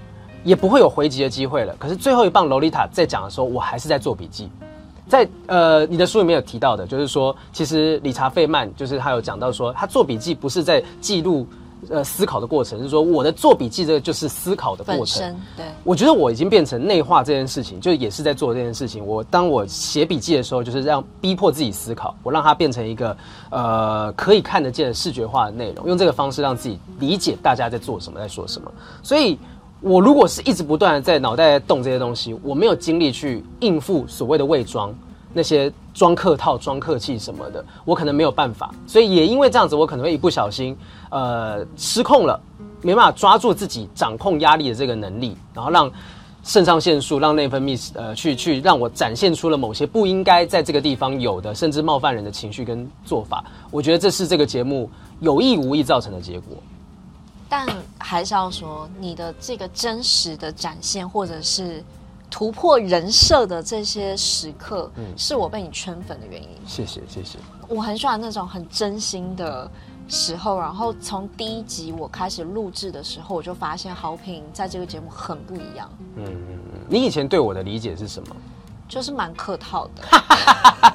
S2: 也不会有回击的机会了。可是最后一棒萝莉塔在讲的时候，我还是在做笔记。在呃，你的书里面有提到的，就是说，其实理查费曼就是他有讲到说，他做笔记不是在记录呃思考的过程，是说我的做笔记这个就是思考的过程。
S1: 对，
S2: 我觉得我已经变成内化这件事情，就也是在做这件事情。我当我写笔记的时候，就是让逼迫自己思考，我让它变成一个呃可以看得见的视觉化的内容，用这个方式让自己理解大家在做什么，在说什么。所以。我如果是一直不断的在脑袋在动这些东西，我没有精力去应付所谓的伪装，那些装客套、装客气什么的，我可能没有办法。所以也因为这样子，我可能会一不小心，呃，失控了，没办法抓住自己掌控压力的这个能力，然后让肾上腺素、让内分泌，呃，去 去让我展现出了某些不应该在这个地方有的，甚至冒犯人的情绪跟做法。我觉得这是这个节目有意无意造成的结果。
S1: 但还是要说，你的这个真实的展现，或者是突破人设的这些时刻，嗯，是我被你圈粉的原因。
S2: 谢谢，谢谢。
S1: 我很喜欢那种很真心的时候。然后从第一集我开始录制的时候，我就发现豪平在这个节目很不一样。
S2: 嗯嗯嗯。你以前对我的理解是什么？
S1: 就是蛮客套的。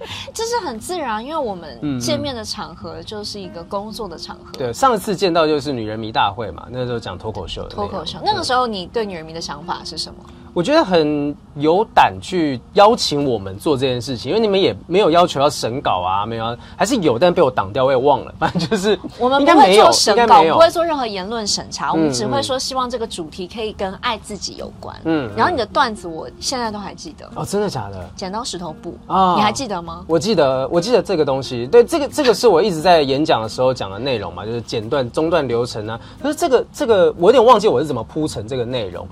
S1: 这是很自然，因为我们见面的场合就是一个工作的场合。
S2: 对，上次见到就是女人迷大会嘛，那时候讲脱口秀的。
S1: 脱口秀，那个时候你对女人迷的想法是什么？
S2: 我觉得很有胆去邀请我们做这件事情，因为你们也没有要求要审稿啊，没有，还是有，但被我挡掉，我也忘了。反正就是
S1: 我们不会做审稿，不会做任何言论审查，我们只会说希望这个主题可以跟爱自己有关。嗯，然后你的段子我现在都还记得。
S2: 哦，真的假的？
S1: 剪刀石头布啊，你还记得吗？
S2: 我记得，我记得这个东西。对，这个这个是我一直在演讲的时候讲的内容嘛，就是剪断中断流程啊。可是这个这个我有点忘记我是怎么铺成这个内容。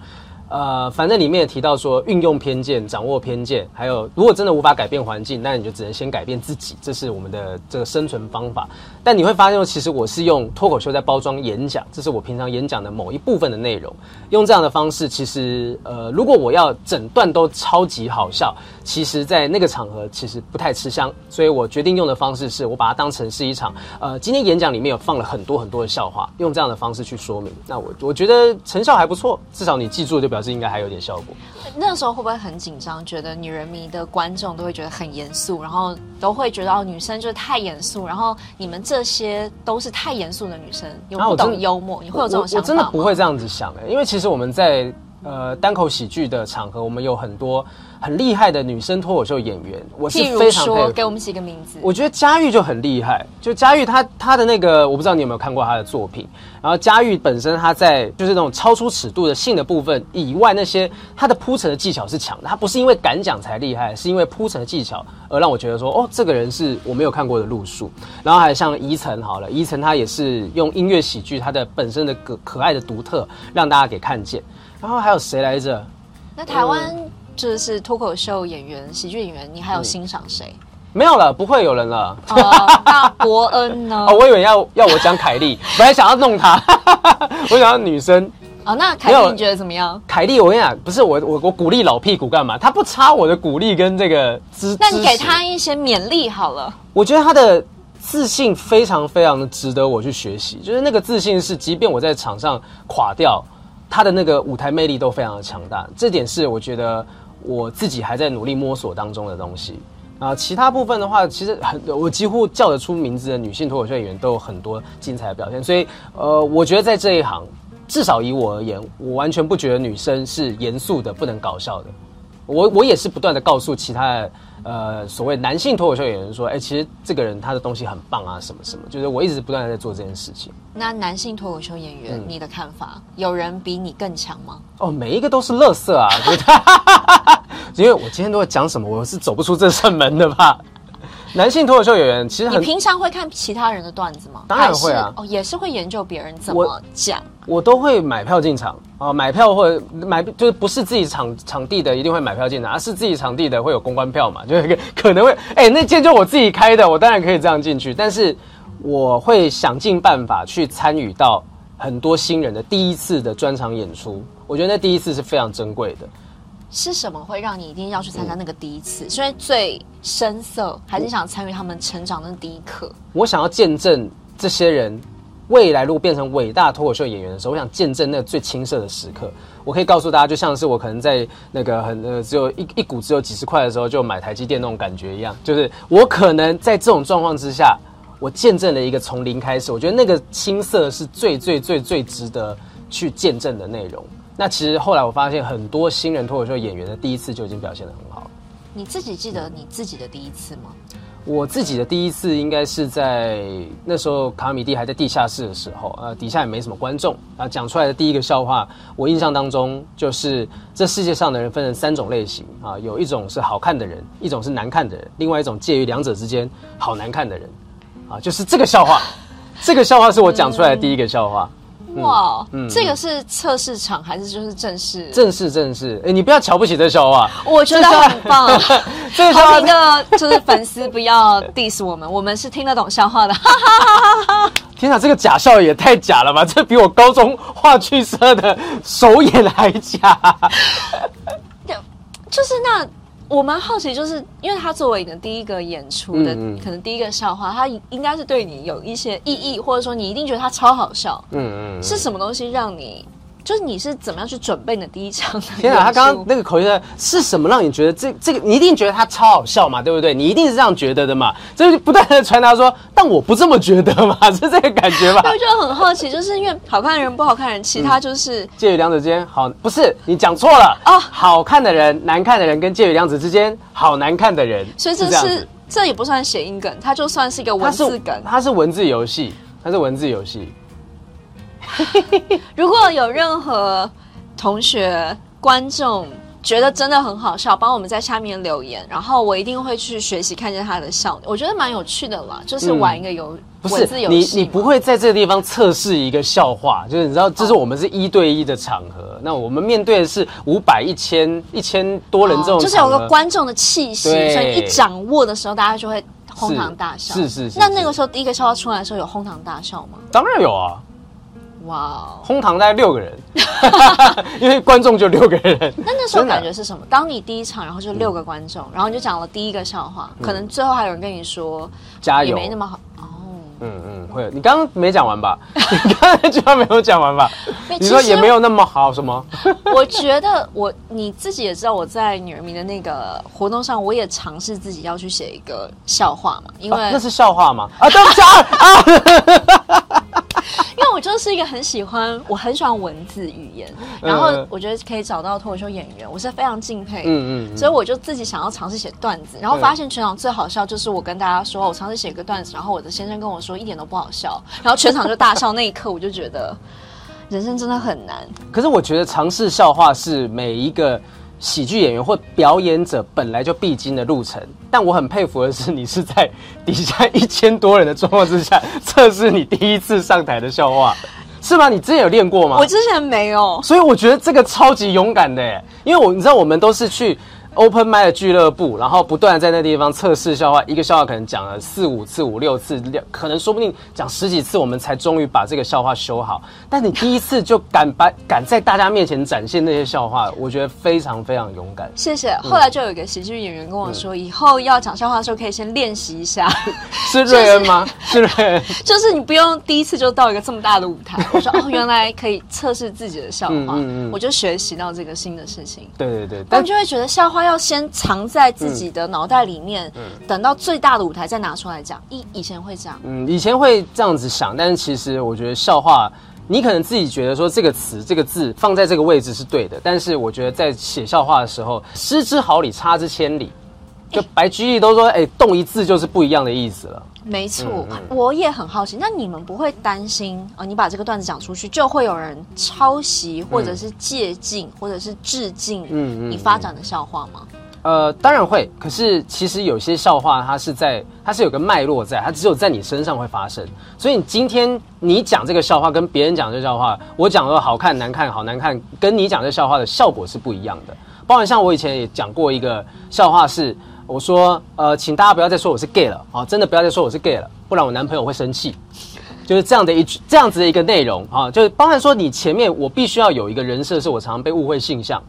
S2: 呃，反正里面也提到说，运用偏见、掌握偏见，还有如果真的无法改变环境，那你就只能先改变自己，这是我们的这个生存方法。但你会发现，其实我是用脱口秀在包装演讲，这是我平常演讲的某一部分的内容。用这样的方式，其实呃，如果我要整段都超级好笑，其实在那个场合其实不太吃香。所以我决定用的方式是我把它当成是一场呃，今天演讲里面有放了很多很多的笑话，用这样的方式去说明。那我我觉得成效还不错，至少你记住就表示应该还有点效果。
S1: 那时候会不会很紧张？觉得女人迷的观众都会觉得很严肃，然后都会觉得哦，女生就是太严肃，然后你们这些都是太严肃的女生，又不懂幽默，你会有这种想法？
S2: 我，我真的不会这样子想哎，因为其实我们在呃单口喜剧的场合，我们有很多。很厉害的女生脱口秀演员，我是非常
S1: 佩说给我们起个名字。
S2: 我觉得佳玉就很厉害，就佳玉她她的那个，我不知道你有没有看过她的作品。然后佳玉本身她在就是那种超出尺度的性的部分以外，那些她的铺陈的技巧是强的。她不是因为敢讲才厉害，是因为铺陈的技巧而让我觉得说，哦，这个人是我没有看过的路数。然后还像怡晨好了，怡晨她也是用音乐喜剧，她的本身的可可爱的独特让大家给看见。然后还有谁来着？
S1: 那台湾。嗯就是脱口秀演员、喜剧演员，你还有欣赏谁？
S2: 没有了，不会有人了。
S1: 哦，那伯恩呢？
S2: 哦，我以为要要我讲凯莉，本来想要弄她，我想要女生。
S1: 哦，那凯莉你觉得怎么样？
S2: 凯莉，我跟你讲，不是我我我鼓励老屁股干嘛？他不差我的鼓励跟这个支。
S1: 那你给他一些勉励好了。
S2: 我觉得他的自信非常非常的值得我去学习，就是那个自信是，即便我在场上垮掉，他的那个舞台魅力都非常的强大。这点是我觉得。我自己还在努力摸索当中的东西啊，其他部分的话，其实很我几乎叫得出名字的女性脱口秀演员都有很多精彩的表现，所以呃，我觉得在这一行，至少以我而言，我完全不觉得女生是严肃的、不能搞笑的。我我也是不断的告诉其他的呃所谓男性脱口秀演员说，哎、欸，其实这个人他的东西很棒啊，什么什么，就是我一直不断的在做这件事情。
S1: 那男性脱口秀演员，嗯、你的看法，有人比你更强吗？
S2: 哦，每一个都是垃圾啊！因为我今天都会讲什么，我是走不出这扇门的吧。男性脱口秀演员其实很，
S1: 你平常会看其他人的段子吗？
S2: 当然会啊，
S1: 哦，也是会研究别人怎么讲。
S2: 我都会买票进场啊，买票或者买就是不是自己场场地的一定会买票进场，而是自己场地的会有公关票嘛，就可可能会哎、欸，那间就我自己开的，我当然可以这样进去，但是我会想尽办法去参与到很多新人的第一次的专场演出，我觉得那第一次是非常珍贵的。
S1: 是什么会让你一定要去参加那个第一次？所以最深色，还是想参与他们成长的第一刻？
S2: 我想要见证这些人未来如果变成伟大脱口秀演员的时候，我想见证那个最青涩的时刻。我可以告诉大家，就像是我可能在那个很呃只有一一股只有几十块的时候就买台积电那种感觉一样，就是我可能在这种状况之下，我见证了一个从零开始。我觉得那个青涩是最最最最值得去见证的内容。那其实后来我发现，很多新人脱口秀演员的第一次就已经表现得很好。
S1: 你自己记得你自己的第一次吗？
S2: 我自己的第一次应该是在那时候卡米蒂还在地下室的时候，呃，底下也没什么观众啊，讲出来的第一个笑话，我印象当中就是这世界上的人分成三种类型啊，有一种是好看的人，一种是难看的人，另外一种介于两者之间好难看的人，啊，就是这个笑话，这个笑话是我讲出来的第一个笑话。
S1: 哇，嗯，这个是测试场还是就是正式？
S2: 正式正式，哎，你不要瞧不起这笑话，
S1: 我觉得很棒。这个好听的就是粉丝不要 diss 我们，我们是听得懂笑话的。哈哈哈！
S2: 天哪，这个假笑也太假了吧！这比我高中话剧社的首演还假。
S1: 就 就是那。我蛮好奇，就是因为他作为你的第一个演出的，嗯嗯可能第一个笑话，他应该是对你有一些意义，或者说你一定觉得他超好笑。嗯嗯，嗯，是什么东西让你？就是你是怎么样去准备你的第一场？
S2: 天啊，他刚刚那个口音的是什么让你觉得这这个你一定觉得他超好笑嘛？对不对？你一定是这样觉得的嘛？就是不断的传达说，但我不这么觉得嘛，是这个感觉吧？
S1: 我就很好奇，就是因为好看的人不好看的人，其他就是、嗯、
S2: 介于两者之间好，不是你讲错了啊？好看的人、难看的人跟介于两者之间好难看的人，
S1: 所以这是，是这也不算谐音梗，它就算是一个文字梗，
S2: 它是文字游戏，它是文字游戏。
S1: 如果有任何。同学、观众觉得真的很好笑，帮我们在下面留言，然后我一定会去学习，看见他的笑，我觉得蛮有趣的啦，就是玩一个游、嗯、文字游戏。
S2: 你你不会在这个地方测试一个笑话，就是你知道，这是我们是一对一的场合，哦、那我们面对的是五百、一千、一千多人这种、哦，就是
S1: 有个观众的气息，所以一掌握的时候，大家就会哄堂大笑。
S2: 是是是，是，是。
S1: 那那个时候第一个笑话出来的时候，有哄堂大笑吗？
S2: 当然有啊。
S1: 哇、wow，
S2: 哄堂大概六个人，因为观众就六个人。
S1: 那那时候感觉是什么？当你第一场，然后就六个观众、嗯，然后你就讲了第一个笑话、嗯，可能最后还有人跟你说
S2: 加油，
S1: 也没那么好哦。
S2: 嗯嗯，会。你刚刚没讲完吧？你刚刚没有讲完吧？你说也没有那么好什么？
S1: 我觉得我你自己也知道，我在女人迷的那个活动上，我也尝试自己要去写一个笑话嘛，因为、啊、
S2: 那是笑话吗？啊，对不起啊。
S1: 就是一个很喜欢，我很喜欢文字语言，然后我觉得可以找到脱口秀演员，我是非常敬佩。嗯嗯，所以我就自己想要尝试写段子，然后发现全场最好笑就是我跟大家说，我尝试写个段子，然后我的先生跟我说一点都不好笑，然后全场就大笑。那一刻我就觉得人生真的很难。
S2: 可是我觉得尝试笑话是每一个。喜剧演员或表演者本来就必经的路程，但我很佩服的是，你是在底下一千多人的状况之下测试你第一次上台的笑话，是吗？你之前有练过吗？
S1: 我之前没有，
S2: 所以我觉得这个超级勇敢的耶，因为我你知道，我们都是去。Open mic 的俱乐部，然后不断在那地方测试笑话，一个笑话可能讲了四五次、五六次，可能说不定讲十几次，我们才终于把这个笑话修好。但你第一次就敢把敢在大家面前展现那些笑话，我觉得非常非常勇敢。
S1: 谢谢。后来就有一个喜剧演员跟我说，嗯、以后要讲笑话的时候可以先练习一下。
S2: 是瑞恩吗？是瑞恩。
S1: 就是你不用第一次就到一个这么大的舞台。我说哦，原来可以测试自己的笑话。嗯嗯，嗯。我就学习到这个新的事情。
S2: 对对对。
S1: 但就会觉得笑话要先藏在自己的脑袋里面，嗯，等到最大的舞台再拿出来讲。以以前会这样，
S2: 嗯，以前会这样子想，但是其实我觉得笑话，你可能自己觉得说这个词、这个字放在这个位置是对的，但是我觉得在写笑话的时候，失之毫厘，差之千里。就白居易都说，哎，动一字就是不一样的意思了。
S1: 没错，嗯嗯，我也很好奇，那你们不会担心啊，呃？你把这个段子讲出去，就会有人抄袭，或者是借镜，嗯，或者是致敬，嗯，你发展的笑话吗？
S2: 呃，当然会。可是其实有些笑话，它是在，它是有个脉络在，它只有在你身上会发生。所以你今天你讲这个笑话，跟别人讲这个笑话，我讲的好看难看好难看，跟你讲这个笑话的效果是不一样的。包括像我以前也讲过一个笑话是。我说，呃，请大家不要再说我是 gay 了啊！真的不要再说我是 gay 了，不然我男朋友会生气。就是这样的一句，这样子的一个内容啊，就是包含说你前面我必须要有一个人设，是我常常被误会性向，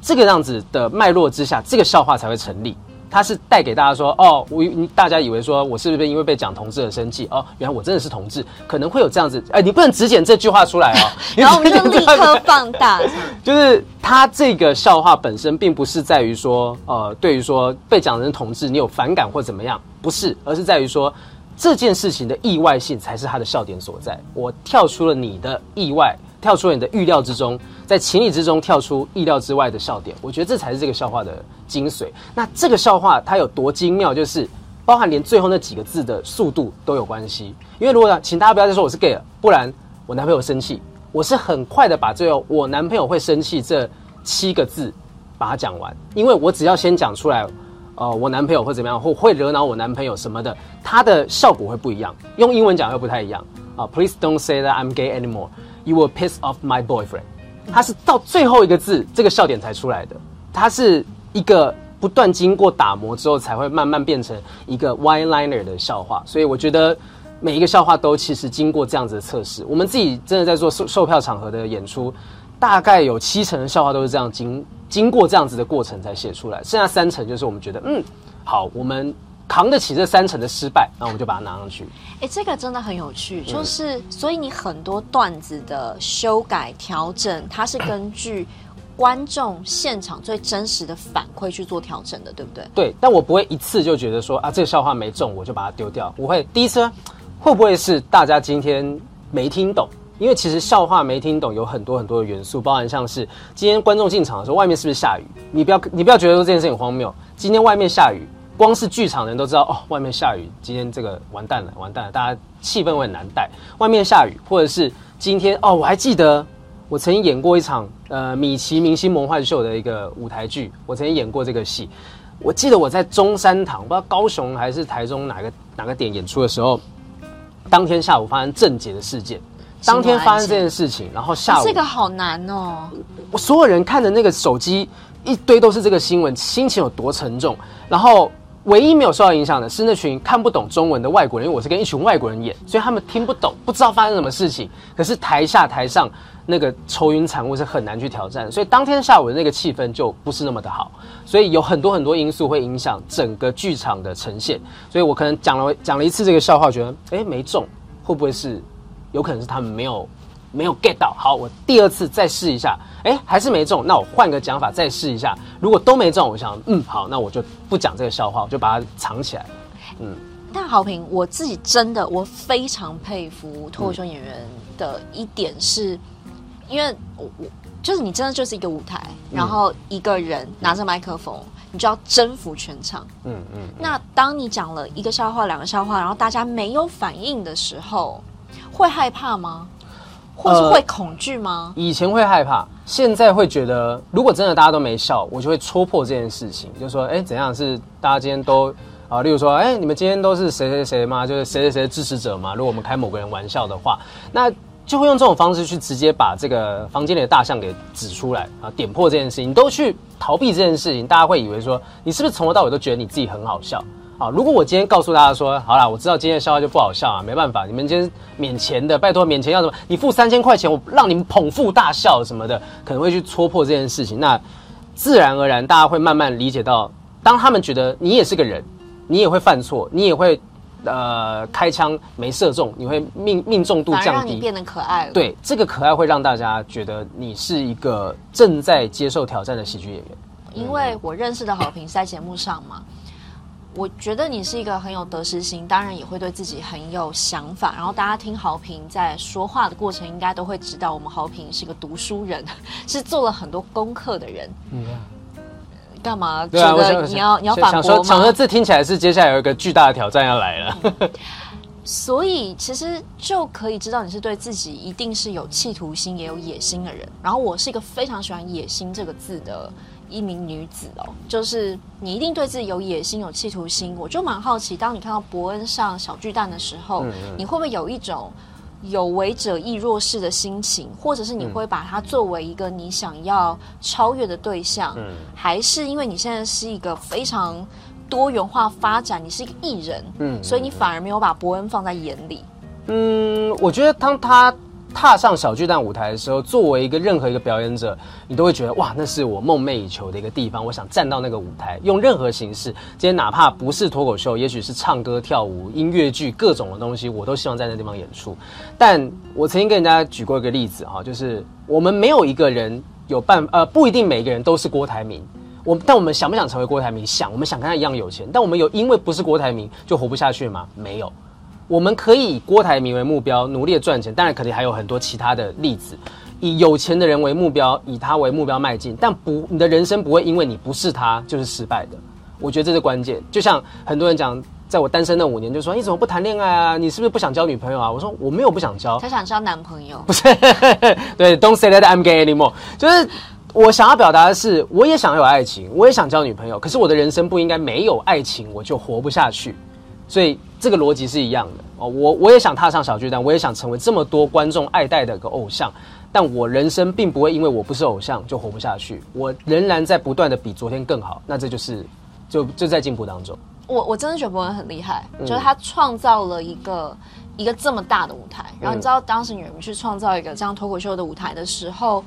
S2: 这个样子的脉络之下，这个笑话才会成立。他是带给大家说，哦，我大家以为说我是不是因为被讲同志而生气？哦，原来我真的是同志，可能会有这样子。哎，你不能只剪这句话出来哦，
S1: 然后我们就立刻放大。
S2: 就是他这个笑话本身并不是在于说，呃，对于说被讲成同志你有反感或怎么样，不是，而是在于说这件事情的意外性才是他的笑点所在。我跳出了你的意外。跳出了你的预料之中，在情理之中跳出意料之外的笑点，我觉得这才是这个笑话的精髓。那这个笑话它有多精妙，就是包含连最后那几个字的速度都有关系。因为如果请大家不要再说我是 gay 了，不然我男朋友生气，我是很快的把最后我男朋友会生气这七个字把它讲完，因为我只要先讲出来，呃，我男朋友会怎么样，或会惹恼我男朋友什么的，它的效果会不一样。用英文讲又不太一样啊。Please don't say that I'm gay anymore. You will piss off my boyfriend。他是到最后一个字，这个笑点才出来的。它是一个不断经过打磨之后，才会慢慢变成一个 one-liner 的笑话。所以我觉得每一个笑话都其实经过这样子的测试。我们自己真的在做售售票场合的演出，大概有七成的笑话都是这样经经过这样子的过程才写出来，剩下三成就是我们觉得嗯好，我们。扛得起这三成的失败，然后我们就把它拿上去。
S1: 哎、欸，这个真的很有趣，就是、嗯、所以你很多段子的修改调整，它是根据观众现场最真实的反馈去做调整的，对不对？
S2: 对，但我不会一次就觉得说啊，这个笑话没中，我就把它丢掉。我会第一次会不会是大家今天没听懂？因为其实笑话没听懂有很多很多的元素，包含像是今天观众进场的时候，外面是不是下雨？你不要你不要觉得说这件事情很荒谬，今天外面下雨。光是剧场的人都知道哦，外面下雨，今天这个完蛋了，完蛋了，大家气氛会很难带。外面下雨，或者是今天哦，我还记得我曾经演过一场呃米奇明星梦幻秀的一个舞台剧，我曾经演过这个戏。我记得我在中山堂，不知道高雄还是台中哪个哪个点演出的时候，当天下午发生郑捷的事件，当天发生这件事情，然后下午
S1: 这个好难哦。
S2: 我所有人看的那个手机一堆都是这个新闻，心情有多沉重，然后。唯一没有受到影响的是那群看不懂中文的外国人，因为我是跟一群外国人演，所以他们听不懂，不知道发生什么事情。可是台下台上那个愁云惨雾是很难去挑战，所以当天下午的那个气氛就不是那么的好。所以有很多很多因素会影响整个剧场的呈现。所以我可能讲了讲了一次这个笑话，觉得诶没中，会不会是有可能是他们没有没有 get 到？好，我第二次再试一下。哎，还是没中，那我换个讲法再试一下。如果都没中，我想，嗯，好，那我就不讲这个笑话，我就把它藏起来。嗯，
S1: 但好评，我自己真的我非常佩服脱口秀演员的一点是，嗯、因为我我就是你真的就是一个舞台，然后一个人拿着麦克风，嗯、你就要征服全场。嗯嗯。嗯，那当你讲了一个笑话、两个笑话，然后大家没有反应的时候，会害怕吗？或是会恐惧吗？
S2: 呃，以前会害怕，现在会觉得，如果真的大家都没笑，我就会戳破这件事情，就说，哎，怎样是大家今天都啊？例如说，哎，你们今天都是谁谁谁吗？就是谁谁谁的支持者吗？如果我们开某个人玩笑的话，那就会用这种方式去直接把这个房间里的大象给指出来啊，点破这件事情，你都去逃避这件事情，大家会以为说，你是不是从头到尾都觉得你自己很好笑？啊！如果我今天告诉大家说，好啦，我知道今天的笑话就不好笑啊，没办法，你们今天免钱的，拜托免钱要什么？你付三千块钱，我让你们捧腹大笑什么的，可能会去戳破这件事情。那自然而然，大家会慢慢理解到，当他们觉得你也是个人，你也会犯错，你也会呃开枪没射中，你会命命中度降低，
S1: 让你变得可爱了。
S2: 对，这个可爱会让大家觉得你是一个正在接受挑战的喜剧演员。
S1: 因为我认识的好评是在节目上嘛。我觉得你是一个很有得失心，当然也会对自己很有想法。然后大家听豪平在说话的过程，应该都会知道我们豪平是个读书人，是做了很多功课的人。嗯，干嘛？觉得你要你要反驳吗？
S2: 想说这听起来是接下来有一个巨大的挑战要来了。
S1: 所以其实就可以知道你是对自己一定是有企图心也有野心的人。然后我是一个非常喜欢“野心”这个字的。一名女子哦，就是你一定对自己有野心、有企图心。我就蛮好奇，当你看到伯恩上小巨蛋的时候，嗯嗯，你会不会有一种有为者亦若是的心情，或者是你会把它作为一个你想要超越的对象，嗯、还是因为你现在是一个非常多元化发展，你是一个艺人，嗯，所以你反而没有把伯恩放在眼里？
S2: 嗯，我觉得当他踏上小巨蛋舞台的时候，作为一个任何一个表演者，你都会觉得哇，那是我梦寐以求的一个地方。我想站到那个舞台，用任何形式，今天哪怕不是脱口秀，也许是唱歌、跳舞、音乐剧各种的东西，我都希望在那地方演出。但我曾经跟人家举过一个例子哈，就是我们没有一个人有办呃，不一定每个人都是郭台铭。我但我们想不想成为郭台铭？想，我们想跟他一样有钱。但我们有因为不是郭台铭就活不下去吗？没有。我们可以以郭台铭为目标，努力的赚钱。当然，肯定还有很多其他的例子，以有钱的人为目标，以他为目标迈进。但不，你的人生不会因为你不是他就是失败的。我觉得这是关键。就像很多人讲，在我单身那五年，就说你怎么不谈恋爱啊？你是不是不想交女朋友啊？我说我没有不想交，
S1: 他想交男朋友。
S2: 不是，对，Don't say that I'm gay anymore。就是我想要表达的是，我也想要有爱情，我也想交女朋友。可是我的人生不应该没有爱情，我就活不下去。所以这个逻辑是一样的哦，我我也想踏上小巨蛋，我也想成为这么多观众爱戴的一个偶像，但我人生并不会因为我不是偶像就活不下去，我仍然在不断的比昨天更好，那这就是就就在进步当中。
S1: 我我真的觉得博恩很厉害，就是他创造了一个一个这么大的舞台，然后你知道当时你们去创造一个这样脱口秀的舞台的时候，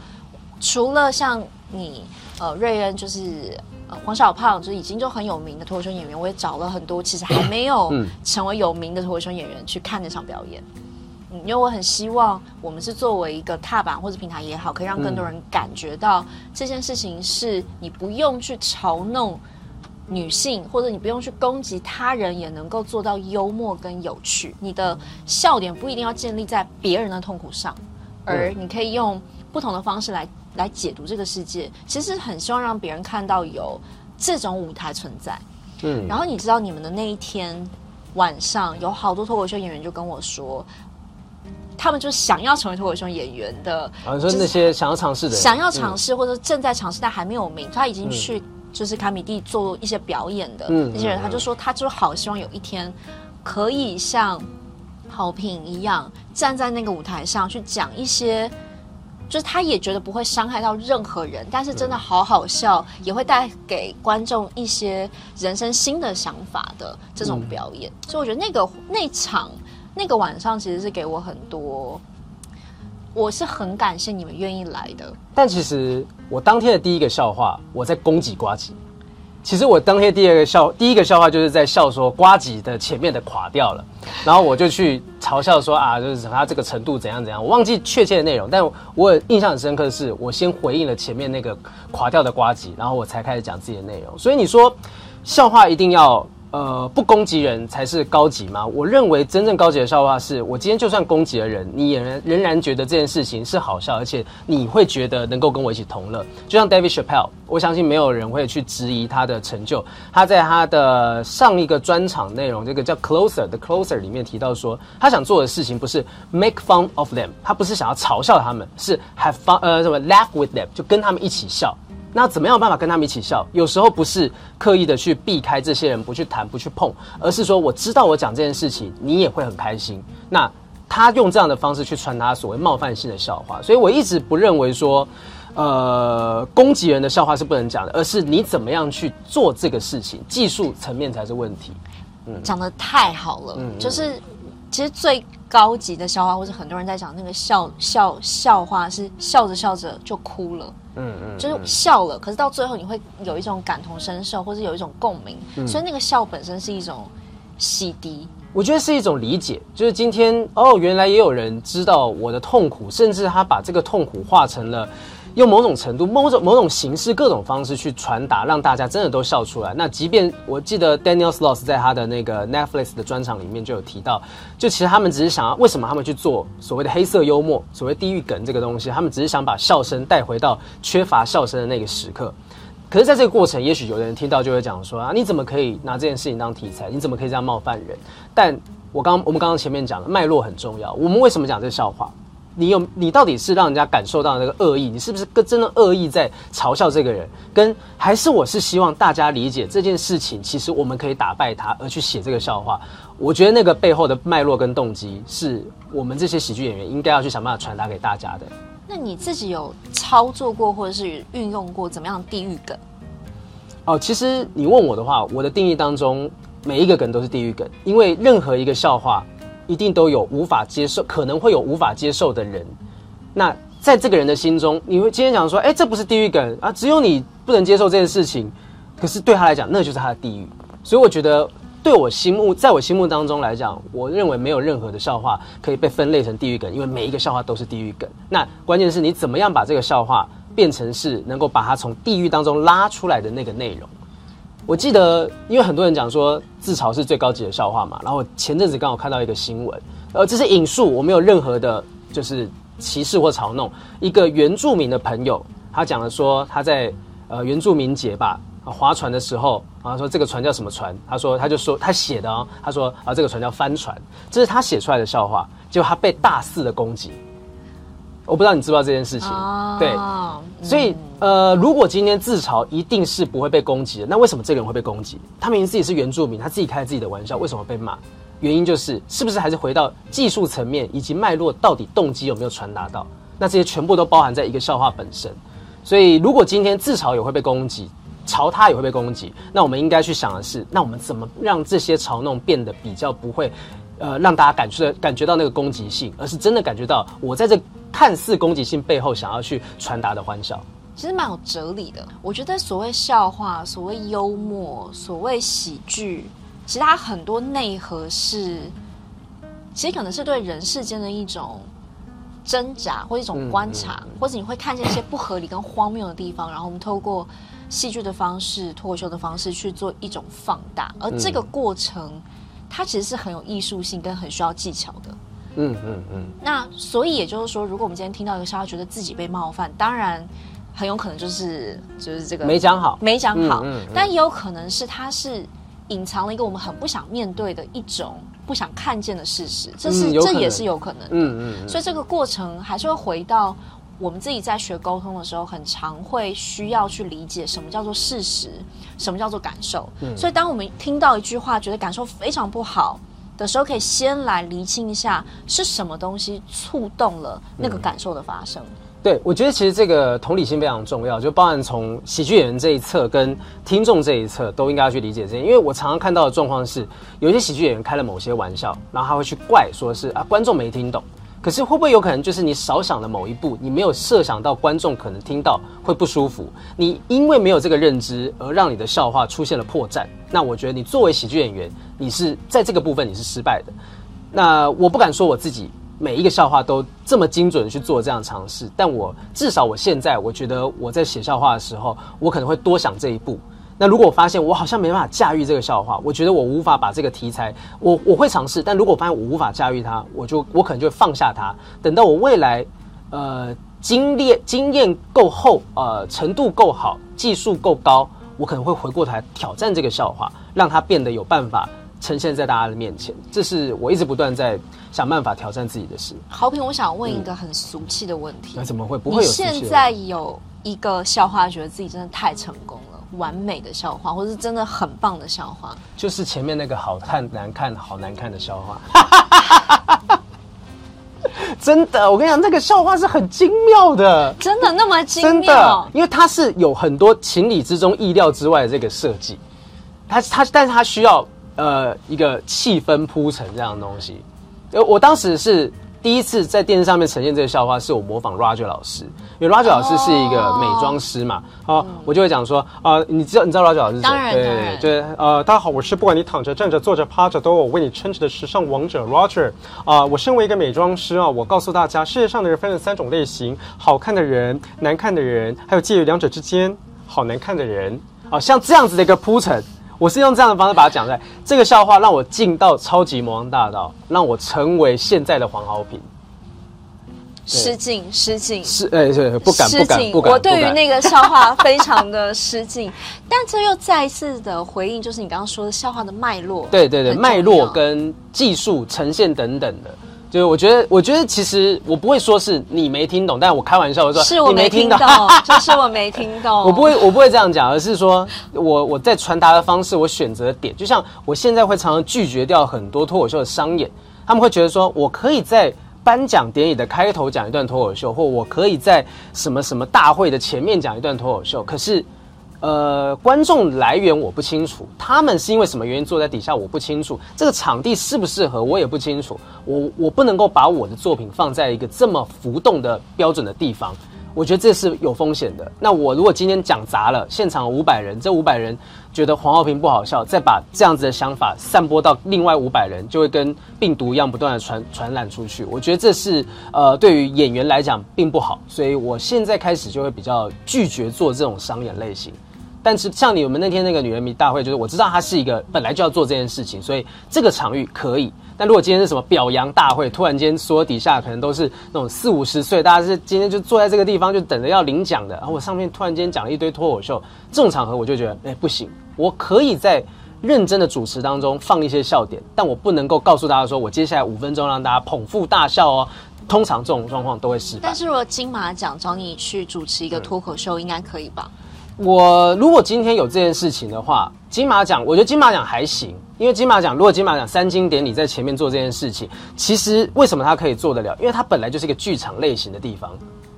S1: 除了像你呃瑞恩就是。呃，黄小胖就是已经就很有名的脱口秀演员，我也找了很多其实还没有成为有名的脱口秀演员去看那场表演。嗯，因为我很希望我们是作为一个踏板或者平台也好，可以让更多人感觉到这件事情是你不用去嘲弄女性，或者你不用去攻击他人，也能够做到幽默跟有趣。你的笑点不一定要建立在别人的痛苦上，而你可以用不同的方式来。来解读这个世界，其实很希望让别人看到有这种舞台存在。嗯，然后你知道你们的那一天晚上，有好多脱口秀演员就跟我说，他们就想要成为脱口秀演员的，
S2: 啊，说那些想要尝试的，
S1: 想要尝试或者正在尝试但还没有名，他已经去就是卡米蒂做一些表演的那些人，他就说他就好希望有一天可以像好评一样站在那个舞台上去讲一些。就是他也觉得不会伤害到任何人，但是真的好好笑，也会带给观众一些人生新的想法的这种表演。所以我觉得那个那场那个晚上其实是给我很多，我是很感谢你们愿意来的。
S2: 但其实我当天的第一个笑话，我在攻击瓜吉。其实我当天第二个笑，第一个笑话就是在笑说瓜子的前面的垮掉了，然后我就去嘲笑说啊，就是他这个程度怎样怎样，我忘记确切的内容，但我印象很深刻的是，我先回应了前面那个垮掉的瓜子，然后我才开始讲自己的内容。所以你说笑话一定要。呃，不攻击人才是高级吗？我认为真正高级的笑话是，我今天就算攻击了人，你也仍仍然觉得这件事情是好笑，而且你会觉得能够跟我一起同乐。就像 David Chappelle，我相信没有人会去质疑他的成就。他在他的上一个专场内容，这个叫 Closer 的 Closer 里面提到说，他想做的事情不是 make fun of them，他不是想要嘲笑他们，是 have fun，呃，什么 laugh with them，就跟他们一起笑。那怎么样有办法跟他们一起笑？有时候不是刻意的去避开这些人，不去谈，不去碰，而是说我知道我讲这件事情，你也会很开心。那他用这样的方式去传达所谓冒犯性的笑话，所以我一直不认为说，呃，攻击人的笑话是不能讲的，而是你怎么样去做这个事情，技术层面才是问题。
S1: 嗯，讲的太好了，嗯，就是其实最高级的笑话，或者很多人在讲那个笑笑笑话，是笑着笑着就哭了。嗯嗯，嗯，就是笑了，可是到最后你会有一种感同身受，或者有一种共鸣，嗯，所以那个笑本身是一种洗涤。
S2: 我觉得是一种理解，就是今天哦，原来也有人知道我的痛苦，甚至他把这个痛苦化成了。用某种程度、某种某种形式、各种方式去传达，让大家真的都笑出来。那即便我记得 Daniel Sloss 在他的那个 Netflix 的专场里面就有提到，就其实他们只是想要，为什么他们去做所谓的黑色幽默、所谓地狱梗这个东西？他们只是想把笑声带回到缺乏笑声的那个时刻。可是，在这个过程，也许有的人听到就会讲说啊，你怎么可以拿这件事情当题材？你怎么可以这样冒犯人？但我刚我们刚刚前面讲的脉络很重要。我们为什么讲这个笑话？你有你到底是让人家感受到那个恶意？你是不是跟真的恶意在嘲笑这个人？跟还是我是希望大家理解这件事情，其实我们可以打败他，而去写这个笑话。我觉得那个背后的脉络跟动机，是我们这些喜剧演员应该要去想办法传达给大家的。
S1: 那你自己有操作过或者是运用过怎么样的地狱梗？
S2: 哦，其实你问我的话，我的定义当中每一个梗都是地狱梗，因为任何一个笑话。一定都有无法接受，可能会有无法接受的人。那在这个人的心中，你会今天讲说，哎，这不是地狱梗啊，只有你不能接受这件事情。可是对他来讲，那就是他的地狱。所以我觉得，对我心目，在我心目当中来讲，我认为没有任何的笑话可以被分类成地狱梗，因为每一个笑话都是地狱梗。那关键是你怎么样把这个笑话变成是能够把它从地狱当中拉出来的那个内容。我记得，因为很多人讲说自嘲是最高级的笑话嘛，然后前阵子刚好看到一个新闻，呃，这是引述，我没有任何的，就是歧视或嘲弄。一个原住民的朋友，他讲了说他在呃原住民节吧，划船的时候，啊说这个船叫什么船？他说他就说他写的哦，他说啊这个船叫帆船，这是他写出来的笑话，结果他被大肆的攻击。我不知道你知不知道这件事情，哦、对，所以呃，如果今天自嘲一定是不会被攻击的，那为什么这个人会被攻击？他明明自己是原住民，他自己开自己的玩笑，为什么被骂？原因就是是不是还是回到技术层面以及脉络，到底动机有没有传达到？那这些全部都包含在一个笑话本身。所以如果今天自嘲也会被攻击，嘲他也会被攻击，那我们应该去想的是，那我们怎么让这些嘲弄变得比较不会，呃，让大家感觉感觉到那个攻击性，而是真的感觉到我在这。看似攻击性背后想要去传达的欢笑，
S1: 其实蛮有哲理的。我觉得所谓笑话、所谓幽默、所谓喜剧，其实它很多内核是，其实可能是对人世间的一种挣扎，或一种观察，嗯嗯、或者你会看见一些不合理跟荒谬的地方，然后我们透过戏剧的方式、脱口秀的方式去做一种放大，而这个过程，嗯、它其实是很有艺术性跟很需要技巧的。嗯嗯嗯，嗯那所以也就是说，如果我们今天听到一个笑话，觉得自己被冒犯，当然很有可能就是就是这个
S2: 没讲好，
S1: 没讲好。嗯但也有可能是他是隐藏了一个我们很不想面对的一种不想看见的事实，这是、嗯、这也是有可能的。嗯嗯。嗯所以这个过程还是会回到我们自己在学沟通的时候，很常会需要去理解什么叫做事实，什么叫做感受。嗯、所以当我们听到一句话，觉得感受非常不好。的时候，可以先来厘清一下是什么东西触动了那个感受的发生。嗯、
S2: 对，我觉得其实这个同理心非常重要，就包含从喜剧演员这一侧跟听众这一侧都应该要去理解这些。因为我常常看到的状况是，有一些喜剧演员开了某些玩笑，然后他会去怪说是啊观众没听懂。可是会不会有可能就是你少想了某一步，你没有设想到观众可能听到会不舒服，你因为没有这个认知而让你的笑话出现了破绽？那我觉得你作为喜剧演员，你是在这个部分你是失败的。那我不敢说我自己每一个笑话都这么精准的去做这样尝试，但我至少我现在我觉得我在写笑话的时候，我可能会多想这一步。那如果我发现我好像没办法驾驭这个笑话，我觉得我无法把这个题材，我我会尝试，但如果我发现我无法驾驭它，我就我可能就会放下它，等到我未来，呃，经历经验够厚，呃，程度够好，技术够高，我可能会回过头来挑战这个笑话，让它变得有办法呈现在大家的面前。这是我一直不断在想办法挑战自己的事。
S1: 好平，我想问一个很俗气的问题，
S2: 那、嗯、怎么会不会有？
S1: 现在有一个笑话，觉得自己真的太成功了。完美的笑话，或者是真的很棒的笑话，
S2: 就是前面那个好看难看好难看的笑话。真的，我跟你讲，那个笑话是很精妙的，
S1: 真的那么精妙？
S2: 真的，因为它是有很多情理之中、意料之外的这个设计。它它，但是它需要呃一个气氛铺陈这样的东西。呃，我当时是。第一次在电视上面呈现这个笑话，是我模仿 Roger 老师，因为 Roger 老师是一个美妆师嘛，好、哦，我就会讲说啊、呃，你知道你知道 Roger 老师是
S1: 谁？对对
S3: 对，呃，大家好，我是不管你躺着、站着、坐着、趴着，都有我为你撑着的时尚王者 Roger 啊、呃。我身为一个美妆师啊，我告诉大家，世界上的人分了三种类型：好看的人、难看的人，还有介于两者之间好难看的人。啊，像这样子的一个铺陈。我是用这样的方式把它讲出来。这个笑话让我进到超级魔王大道，让我成为现在的黄豪平。
S1: 失敬，失敬，
S2: 失哎，对，不敢，不敢，不敢。
S1: 我对于那个笑话非常的失敬，但这又再一次的回应，就是你刚刚说的笑话的脉络。
S2: 对对对，脉络跟技术呈现等等的。就是我觉得，我觉得其实我不会说是你没听懂，但我开玩笑我说
S1: 是我没听懂，就是我没听懂。
S2: 我不会，我不会这样讲，而是说我我在传达的方式，我选择的点，就像我现在会常常拒绝掉很多脱口秀的商演，他们会觉得说我可以在颁奖典礼的开头讲一段脱口秀，或我可以在什么什么大会的前面讲一段脱口秀，可是。呃，观众来源我不清楚，他们是因为什么原因坐在底下我不清楚，这个场地适不适合我也不清楚，我我不能够把我的作品放在一个这么浮动的标准的地方。我觉得这是有风险的。那我如果今天讲砸了，现场五百人，这五百人觉得黄浩平不好笑，再把这样子的想法散播到另外五百人，就会跟病毒一样不断的传传染出去。我觉得这是呃对于演员来讲并不好，所以我现在开始就会比较拒绝做这种商演类型。但是像你们那天那个女人迷大会，就是我知道他是一个本来就要做这件事情，所以这个场域可以。但如果今天是什么表扬大会，突然间所有底下可能都是那种四五十岁，大家是今天就坐在这个地方就等着要领奖的，然后我上面突然间讲了一堆脱口秀，这种场合我就觉得哎、欸、不行，我可以在认真的主持当中放一些笑点，但我不能够告诉大家说我接下来五分钟让大家捧腹大笑哦。通常这种状况都会失败。
S1: 但是如果金马奖找你去主持一个脱口秀，应该可以吧？
S2: 我如果今天有这件事情的话，金马奖，我觉得金马奖还行，因为金马奖如果金马奖三金典礼在前面做这件事情，其实为什么它可以做得了？因为它本来就是一个剧场类型的地方，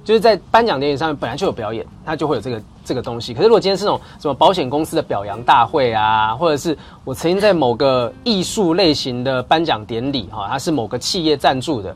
S2: 就是在颁奖典礼上面本来就有表演，它就会有这个这个东西。可是如果今天是那种什么保险公司的表扬大会啊，或者是我曾经在某个艺术类型的颁奖典礼哈，它是某个企业赞助的。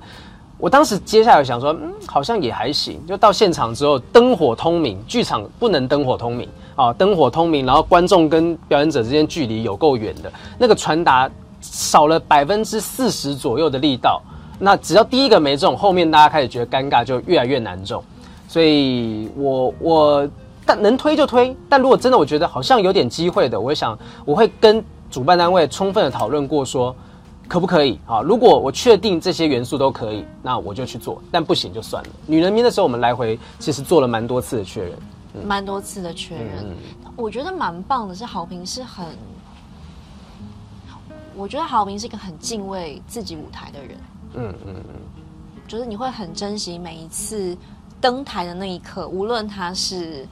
S2: 我当时接下来想说，嗯，好像也还行。就到现场之后，灯火通明，剧场不能灯火通明啊，灯火通明，然后观众跟表演者之间距离有够远的，那个传达少了百分之四十左右的力道。那只要第一个没中，后面大家开始觉得尴尬，就越来越难中。所以我我但能推就推，但如果真的我觉得好像有点机会的，我想我会跟主办单位充分的讨论过说。可不可以啊？如果我确定这些元素都可以，那我就去做。但不行就算了。女人迷的时候，我们来回其实做了蛮多次的确认，
S1: 蛮、嗯、多次的确认。嗯、我觉得蛮棒的是，好评是很，我觉得豪平是一个很敬畏自己舞台的人。嗯嗯嗯，就是你会很珍惜每一次登台的那一刻，无论他是。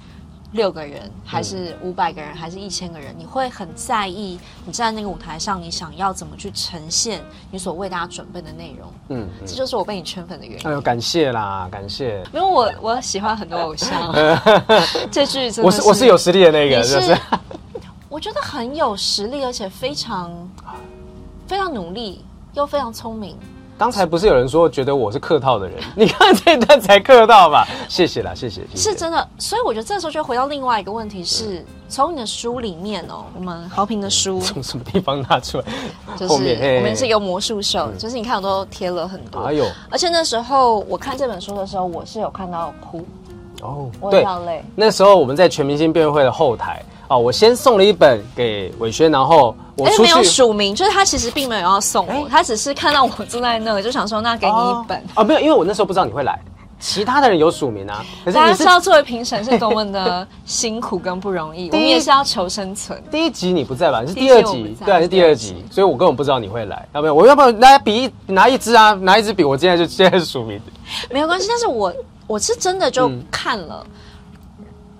S1: 六个人，还是五百个人，还是一千个人，你会很在意你站在那个舞台上，你想要怎么去呈现你所为大家准备的内容。嗯，嗯，这就是我被你圈粉的原因。
S2: 哎呦，感谢啦，感谢。
S1: 因为我我喜欢很多偶像，这句真的是
S2: 我是我是有实力的那个，是，是
S1: 我觉得很有实力，而且非常非常努力，又非常聪明。
S2: 刚才不是有人说觉得我是客套的人？你看这段才客套吧？谢谢啦，谢谢，谢谢。
S1: 是真的，所以我觉得这时候就回到另外一个问题是：从、嗯、你的书里面哦，我们豪平的书
S2: 从什么地方拿出来？
S1: 就是我们是一个魔术秀，嗯、就是你看我都贴了很多。哎呦！而且那时候我看这本书的时候，我是有看到哭哦，我掉泪。
S2: 那时候我们在全明星辩论会的后台。哦，我先送了一本给伟轩，然后我
S1: 没有署名，就是他其实并没有要送我，欸、他只是看到我坐在那，就想说那给你一本。
S2: 哦，哦，没有，因为我那时候不知道你会来，其他的人有署名啊。可是
S1: 大家知道作为评审是多么的辛苦跟不容易，我们也是要求生存。
S2: 第一集你不在吧？是第二集，对啊，是第二集，所以我根本不知道你会来。要不要？我要不要来比一拿一支啊？拿一支笔，我现在就现在是署名。
S1: 没有关系，但是我我是真的就看了。嗯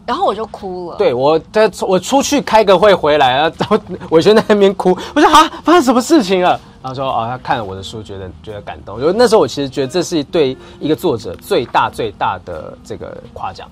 S1: 然后我就哭了。
S2: 对，我在我出去开个会回来，然后玮轩在那边哭。我说啊，发生什么事情了？然后说哦，他看了我的书，觉得觉得感动。我觉得那时候我其实觉得这是对一个作者最大最大的这个夸奖，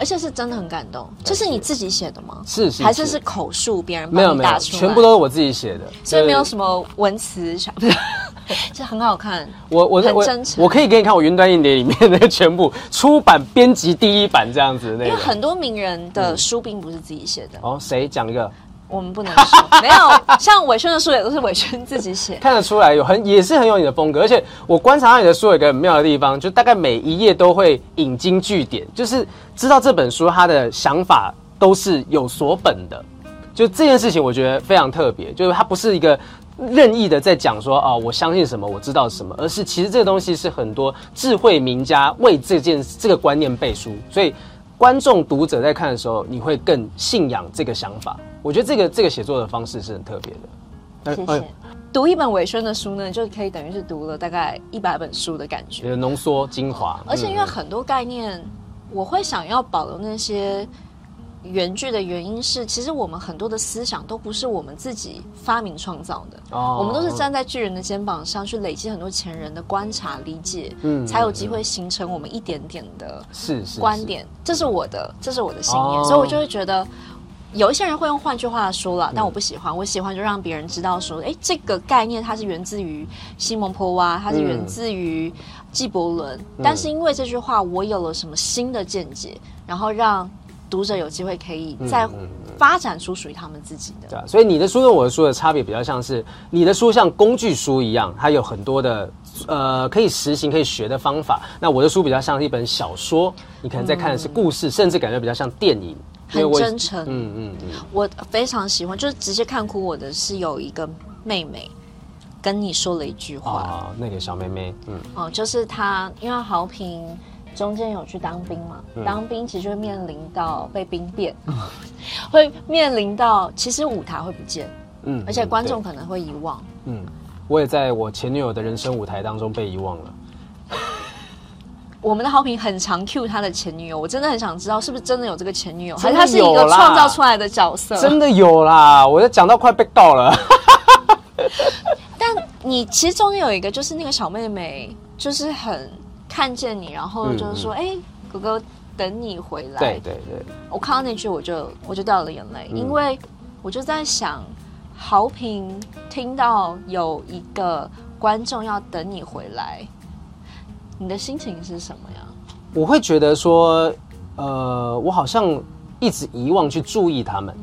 S1: 而且是真的很感动。这是你自己写的吗？
S2: 是是，
S1: 还是是口述别人
S2: 没有没有，全部都是我自己写的，
S1: 所以没有什么文词啥的。这很好看，
S2: 我我很真诚，我可以给你看我云端硬碟里面那个全部出版编辑第一版这样子的那个。
S1: 因为很多名人的书并不是自己写的。
S2: 哦，谁讲一个？
S1: 我们不能说，没有。像伟轩的书也都是伟轩自己写，
S2: 看得出来有很也是很有你的风格。而且我观察到你的书有一个很妙的地方，就大概每一页都会引经据典，就是知道这本书他的想法都是有所本的。就这件事情，我觉得非常特别，就是它不是一个。任意的在讲说啊，我相信什么，我知道什么，而是其实这个东西是很多智慧名家为这件这个观念背书，所以观众读者在看的时候，你会更信仰这个想法。我觉得这个这个写作的方式是很特别的。
S1: 谢谢。读一本玮轩的书呢，就可以等于是读了大概一百本书的感觉，
S2: 浓缩精华。
S1: 而且因为很多概念，我会想要保留那些。原句的原因是，其实我们很多的思想都不是我们自己发明创造的，哦，我们都是站在巨人的肩膀上去累积很多前人的观察理解，嗯，才有机会形成我们一点点的是观点。这是我的，这是我的信念，哦，所以我就会觉得，有一些人会用换句话说了，但我不喜欢，我喜欢就让别人知道说，哎，这个概念它是源自于西蒙波娃，它是源自于纪伯伦，嗯，但是因为这句话，我有了什么新的见解，然后让。读者有机会可以再发展出属于他们自己的。
S2: 对啊，所以你的书跟我的书的差别比较像是，你的书像工具书一样，它有很多的呃可以实行、可以学的方法。那我的书比较像是一本小说，你可能在看的是故事，嗯、甚至感觉比较像电影，
S1: 很真诚。嗯嗯嗯，我非常喜欢，就是直接看哭我的是有一个妹妹跟你说了一句话，
S2: 哦、那个小妹妹，嗯，
S1: 哦，就是她，因为豪平。中间有去当兵嘛？嗯、当兵其实会面临到被兵变，嗯、会面临到其实舞台会不见，嗯，而且观众可能会遗忘。
S2: 嗯，我也在我前女友的人生舞台当中被遗忘了。
S1: 我们的好平很常 cue 他的前女友，我真的很想知道是不是真的有这个前女友，还是他是一个创造出来的角色？
S2: 真的有啦！我就讲到快被告了。
S1: 但你其实中间有一个，就是那个小妹妹，就是很。看见你，然后就是说：“哎、嗯嗯欸，哥哥，等你回来。”
S2: 对对对，
S1: 我看到那句，我就我就掉了眼泪，嗯、因为我就在想，豪平听到有一个观众要等你回来，你的心情是什么呀？
S2: 我会觉得说，呃，我好像一直遗忘去注意他们。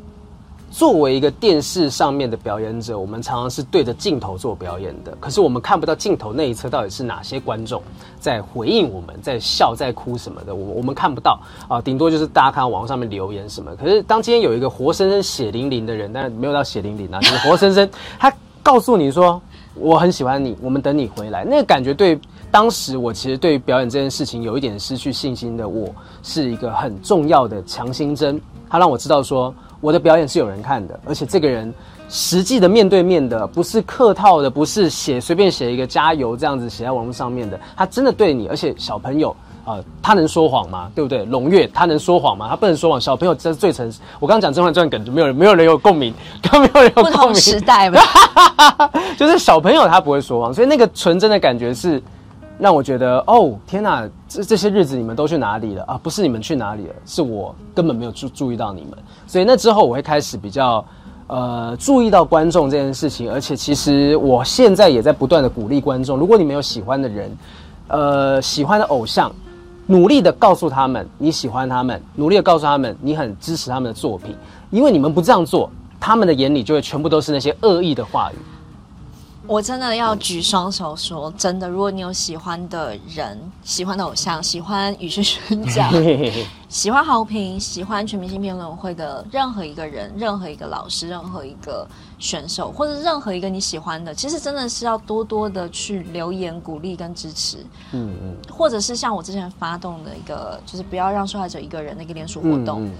S2: 作为一个电视上面的表演者，我们常常是对着镜头做表演的，可是我们看不到镜头那一侧到底是哪些观众在回应我们，在笑、在哭什么的，我我们看不到啊，顶多就是大家看到网上面留言什么。可是当今天有一个活生生血淋淋的人，但是没有到血淋淋啊，就是活生生，他告诉你说我很喜欢你，我们等你回来，那个感觉对当时我其实对表演这件事情有一点失去信心的我，是一个很重要的强心针，他让我知道说。我的表演是有人看的，而且这个人实际的面对面的，不是客套的，不是写随便写一个加油这样子写在网络上面的，他真的对你。而且小朋友啊、呃，他能说谎吗？对不对？龙月他能说谎吗？他不能说谎。小朋友这是最诚实。我刚刚讲《甄嬛传》梗，就没有人没有人有共鸣，刚没有人有共鸣。不同
S1: 时代嘛，
S2: 就是小朋友他不会说谎，所以那个纯真的感觉是。让我觉得哦，天哪，这这些日子你们都去哪里了啊？不是你们去哪里了，是我根本没有注注意到你们。所以那之后我会开始比较呃注意到观众这件事情，而且其实我现在也在不断的鼓励观众，如果你们有喜欢的人，呃喜欢的偶像，努力的告诉他们你喜欢他们，努力的告诉他们你很支持他们的作品，因为你们不这样做，他们的眼里就会全部都是那些恶意的话语。
S1: 我真的要举双手说，真的，如果你有喜欢的人、喜欢的偶像、喜欢与生俱来、喜欢好评、喜欢全明星辩论会的任何一个人、任何一个老师、任何一个选手，或者任何一个你喜欢的，其实真的是要多多的去留言鼓励跟支持。嗯嗯，或者是像我之前发动的一个，就是不要让受害者一个人的一个连署活动。嗯嗯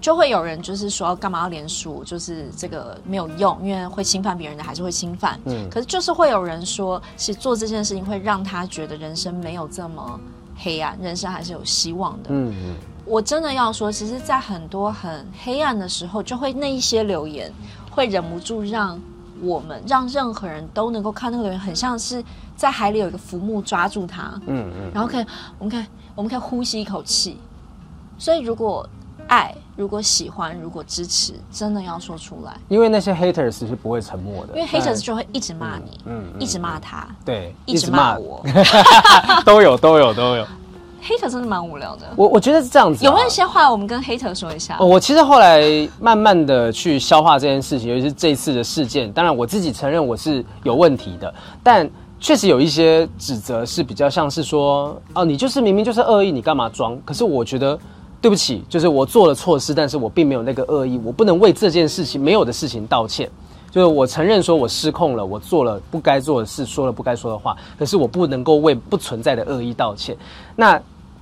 S1: 就会有人就是说干嘛要连署，就是这个没有用，因为会侵犯别人的还是会侵犯。嗯，可是就是会有人说，其实做这件事情会让他觉得人生没有这么黑暗，人生还是有希望的。嗯嗯，我真的要说，其实，在很多很黑暗的时候，就会那一些留言会忍不住让我们让任何人都能够看那个留言，很像是在海里有一个浮木抓住他。嗯嗯，然后可以我们可以我们可以呼吸一口气。所以如果爱，如果喜欢，如果支持，真的要说出来。
S2: 因为那些 haters 是不会沉默的，
S1: 因为 haters 就会一直骂你，嗯，嗯，一直骂他，
S2: 对，
S1: 一直骂我，
S2: 都有，都有，都有。
S1: hater 真的蛮无聊的。
S2: 我我觉得是这样子，啊。
S1: 有没有一些话我们跟 hater 说一下？
S2: 我其实后来慢慢的去消化这件事情，尤其是这一次的事件。当然，我自己承认我是有问题的，但确实有一些指责是比较像是说，哦，你就是明明就是恶意，你干嘛装？可是我觉得。对不起，就是我做了错事，但是我并没有那个恶意，我不能为这件事情没有的事情道歉。就是我承认说我失控了，我做了不该做的事，说了不该说的话，可是我不能够为不存在的恶意道歉。那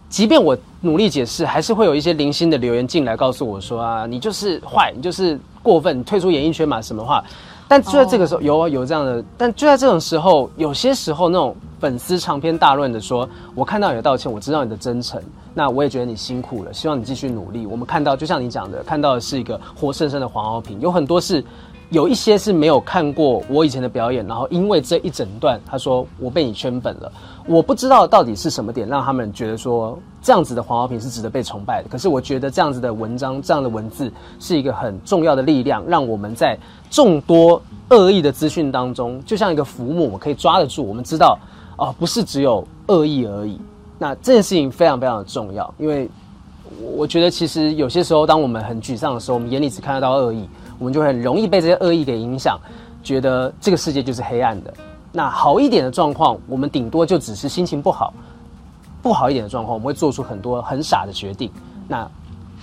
S2: 即便我努力解释，还是会有一些零星的留言进来告诉我说啊，你就是坏，你就是过分，退出演艺圈嘛，什么话？但就在这个时候，有啊有这样的，但就在这种时候，有些时候那种粉丝长篇大论的说，我看到你的道歉，我知道你的真诚，那我也觉得你辛苦了，希望你继续努力。我们看到，就像你讲的，看到的是一个活生生的黄豪平，有很多是。有一些是没有看过我以前的表演，然后因为这一整段，他说我被你圈粉了。我不知道到底是什么点让他们觉得说这样子的黄豪平是值得被崇拜的。可是我觉得这样子的文章、这样的文字是一个很重要的力量，让我们在众多恶意的资讯当中，就像一个浮木，我可以抓得住。我们知道，哦，不是只有恶意而已。那这件事情非常非常的重要，因为我觉得其实有些时候，当我们很沮丧的时候，我们眼里只看得到恶意。我们就很容易被这些恶意给影响，觉得这个世界就是黑暗的。那好一点的状况，我们顶多就只是心情不好；不好一点的状况，我们会做出很多很傻的决定。那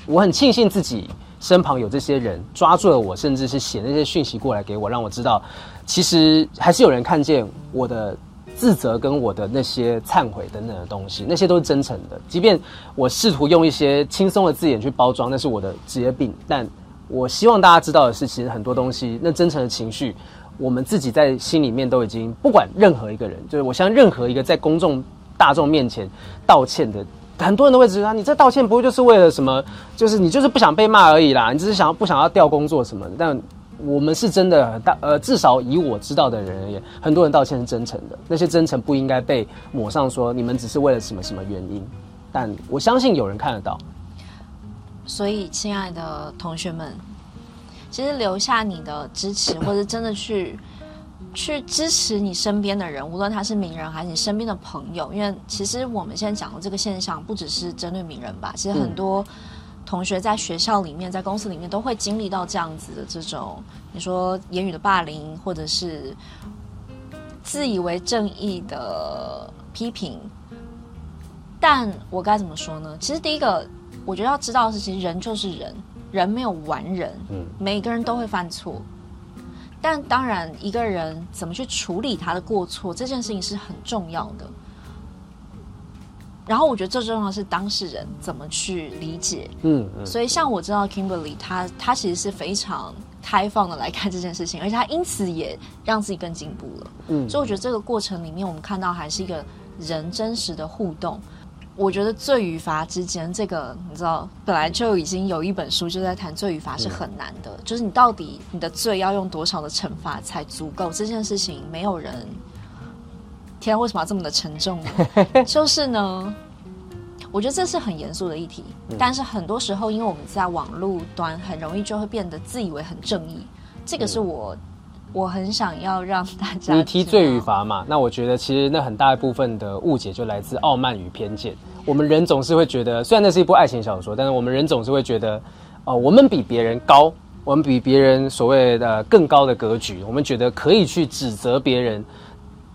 S2: 我很庆幸自己身旁有这些人抓住了我，甚至是写那些讯息过来给我，让我知道，其实还是有人看见我的自责跟我的那些忏悔等等的东西，那些都是真诚的。即便我试图用一些轻松的字眼去包装，那是我的职业病，但。我希望大家知道的是，其实很多东西，那真诚的情绪，我们自己在心里面都已经不管任何一个人，就是我相信任何一个在公众大众面前道歉的，很多人都会知道，你这道歉不会就是为了什么？就是你就是不想被骂而已啦，你只是想要不想要调工作什么的。但我们是真的大，呃，至少以我知道的人而言，很多人道歉是真诚的，那些真诚不应该被抹上说你们只是为了什么什么原因。但我相信有人看得到。
S1: 所以，亲爱的同学们，其实留下你的支持，或者真的去去支持你身边的人，无论他是名人还是你身边的朋友。因为其实我们现在讲的这个现象，不只是针对名人吧，其实很多同学在学校里面、在公司里面都会经历到这样子的这种，你说言语的霸凌，或者是自以为正义的批评。但我该怎么说呢？其实第一个。我觉得要知道的是，其实人就是人，人没有完人，嗯，每个人都会犯错。但当然，一个人怎么去处理他的过错，这件事情是很重要的。然后，我觉得最重要的是当事人怎么去理解，嗯，嗯。所以，像我知道 Kimberly，他他其实是非常开放的来看这件事情，而且他因此也让自己更进步了，嗯。所以，我觉得这个过程里面，我们看到还是一个人真实的互动。我觉得罪与罚之间，这个你知道，本来就已经有一本书就在谈罪与罚是很难的，就是你到底你的罪要用多少的惩罚才足够？这件事情没有人，天啊，为什么要这么的沉重呢？就是呢，我觉得这是很严肃的议题，但是很多时候，因为我们在网络端很容易就会变得自以为很正义，这个是我。我很想要让大家。
S2: 你提罪与罚嘛？那我觉得其实那很大一部分的误解就来自傲慢与偏见。我们人总是会觉得，虽然那是一部爱情小说，但是我们人总是会觉得，哦，我们比别人高，我们比别人所谓的更高的格局，我们觉得可以去指责别人。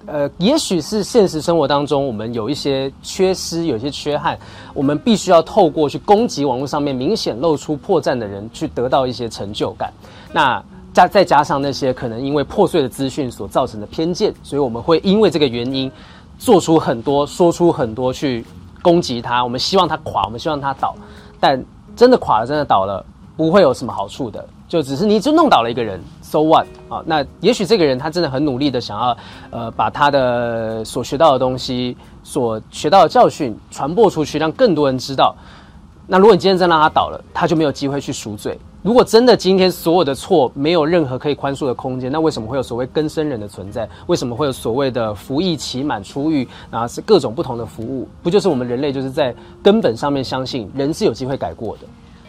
S2: 呃，也许是现实生活当中我们有一些缺失，有一些缺憾，我们必须要透过去攻击网络上面明显露出破绽的人，去得到一些成就感。那。加再加上那些可能因为破碎的资讯所造成的偏见，所以我们会因为这个原因，做出很多、说出很多去攻击他。我们希望他垮，我们希望他倒，但真的垮了，真的倒了，不会有什么好处的。就只是你就弄倒了一个人，so what 啊？那也许这个人他真的很努力的想要，呃，把他的所学到的东西、所学到的教训传播出去，让更多人知道。那如果你今天真让他倒了，他就没有机会去赎罪。如果真的今天所有的错没有任何可以宽恕的空间，那为什么会有所谓更生人的存在？为什么会有所谓的服役期满出狱，然后是各种不同的服务？不就是我们人类就是在根本上面相信人是有机会改过的？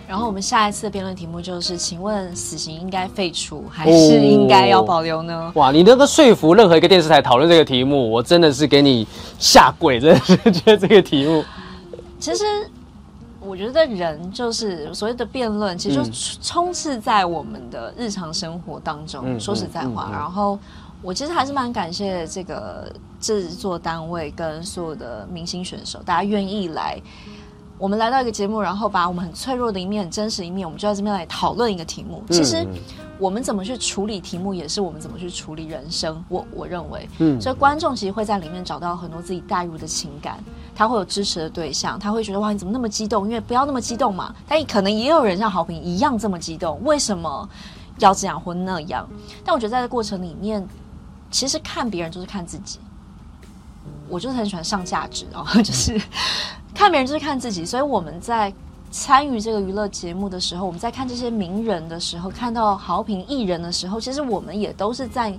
S1: 然后我们下一次的辩论题目就是：请问死刑应该废除还是应该要保留呢？
S2: 哦、哇，你能够说服任何一个电视台讨论这个题目，我真的是给你下跪！真的是觉得这个题目，
S1: 其实。我觉得人就是所谓的辩论，其实就充斥在我们的日常生活当中。嗯、说实在话，嗯嗯嗯、然后我其实还是蛮感谢这个制作单位跟所有的明星选手，大家愿意来，我们来到一个节目，然后把我们很脆弱的一面、很真实的一面，我们就在这边来讨论一个题目。其实我们怎么去处理题目，也是我们怎么去处理人生。我我认为，嗯，所以观众其实会在里面找到很多自己带入的情感。他会有支持的对象，他会觉得哇，你怎么那么激动？因为不要那么激动嘛。但可能也有人像豪平一样这么激动，为什么要这样或那样。但我觉得在这过程里面，其实看别人就是看自己。我就是很喜欢上价值哦，就是看别人就是看自己。所以我们在参与这个娱乐节目的时候，我们在看这些名人的时候，看到好评艺人的时候，其实我们也都是在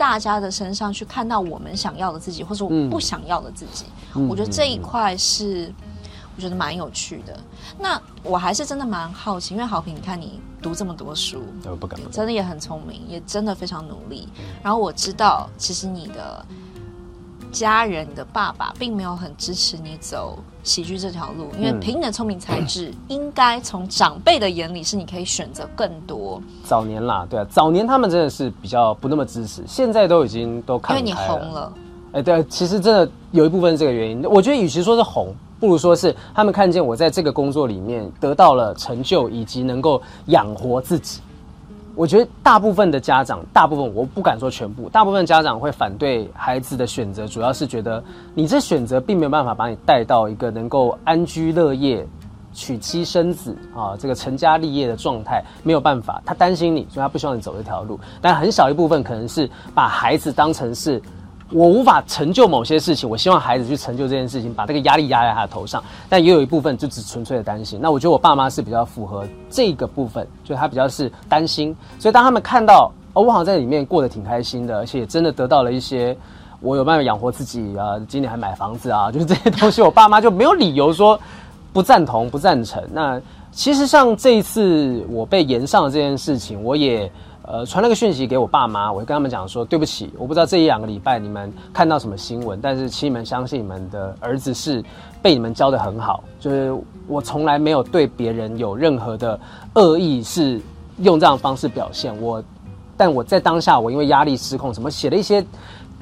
S1: 大家的身上去看到我们想要的自己，或者我们不想要的自己。嗯、我觉得这一块是我觉得蛮有趣的。那我还是真的蛮好奇，因为好评，你看你读这么多
S2: 书，不敢，
S1: 真的也很聪明，也真的非常努力。然后我知道，其实你的。家人的爸爸并没有很支持你走喜剧这条路，因为凭你的聪明才智，嗯、应该从长辈的眼里是你可以选择更多。
S2: 早年啦，对啊，早年他们真的是比较不那么支持，现在都已经都看。
S1: 因为你红了，
S2: 哎、欸，对，其实真的有一部分是这个原因。我觉得与其说是红，不如说是他们看见我在这个工作里面得到了成就，以及能够养活自己。我觉得大部分的家长，大部分我不敢说全部，大部分家长会反对孩子的选择，主要是觉得你这选择并没有办法把你带到一个能够安居乐业、娶妻生子啊，这个成家立业的状态，没有办法。他担心你，所以他不希望你走这条路。但很小一部分可能是把孩子当成是。我无法成就某些事情，我希望孩子去成就这件事情，把这个压力压在他的头上。但也有一部分就只纯粹的担心。那我觉得我爸妈是比较符合这个部分，就他比较是担心。所以当他们看到哦，我好像在里面过得挺开心的，而且也真的得到了一些我有办法养活自己啊，今年还买房子啊，就是这些东西，我爸妈就没有理由说不赞同、不赞成。那其实像这一次我被延上的这件事情，我也。呃，传了个讯息给我爸妈，我就跟他们讲说，对不起，我不知道这一两个礼拜你们看到什么新闻，但是请你们相信你们的儿子是被你们教得很好，就是我从来没有对别人有任何的恶意，是用这样的方式表现我，但我在当下我因为压力失控，什么写了一些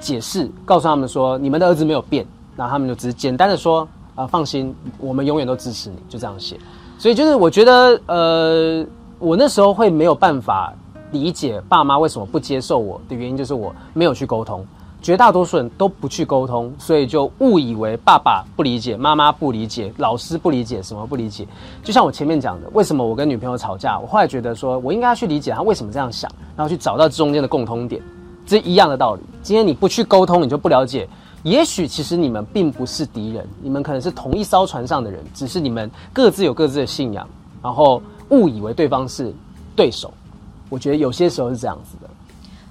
S2: 解释，告诉他们说你们的儿子没有变，然后他们就只是简单的说啊、呃，放心，我们永远都支持你，就这样写。所以就是我觉得，呃，我那时候会没有办法。理解爸妈为什么不接受我的原因，就是我没有去沟通。绝大多数人都不去沟通，所以就误以为爸爸不理解，妈妈不理解，老师不理解，什么不理解。就像我前面讲的，为什么我跟女朋友吵架，我后来觉得说我应该要去理解她为什么这样想，然后去找到中间的共通点，这一样的道理。今天你不去沟通，你就不了解。也许其实你们并不是敌人，你们可能是同一艘船上的人，只是你们各自有各自的信仰，然后误以为对方是对手。我觉得有些时候是这样子的，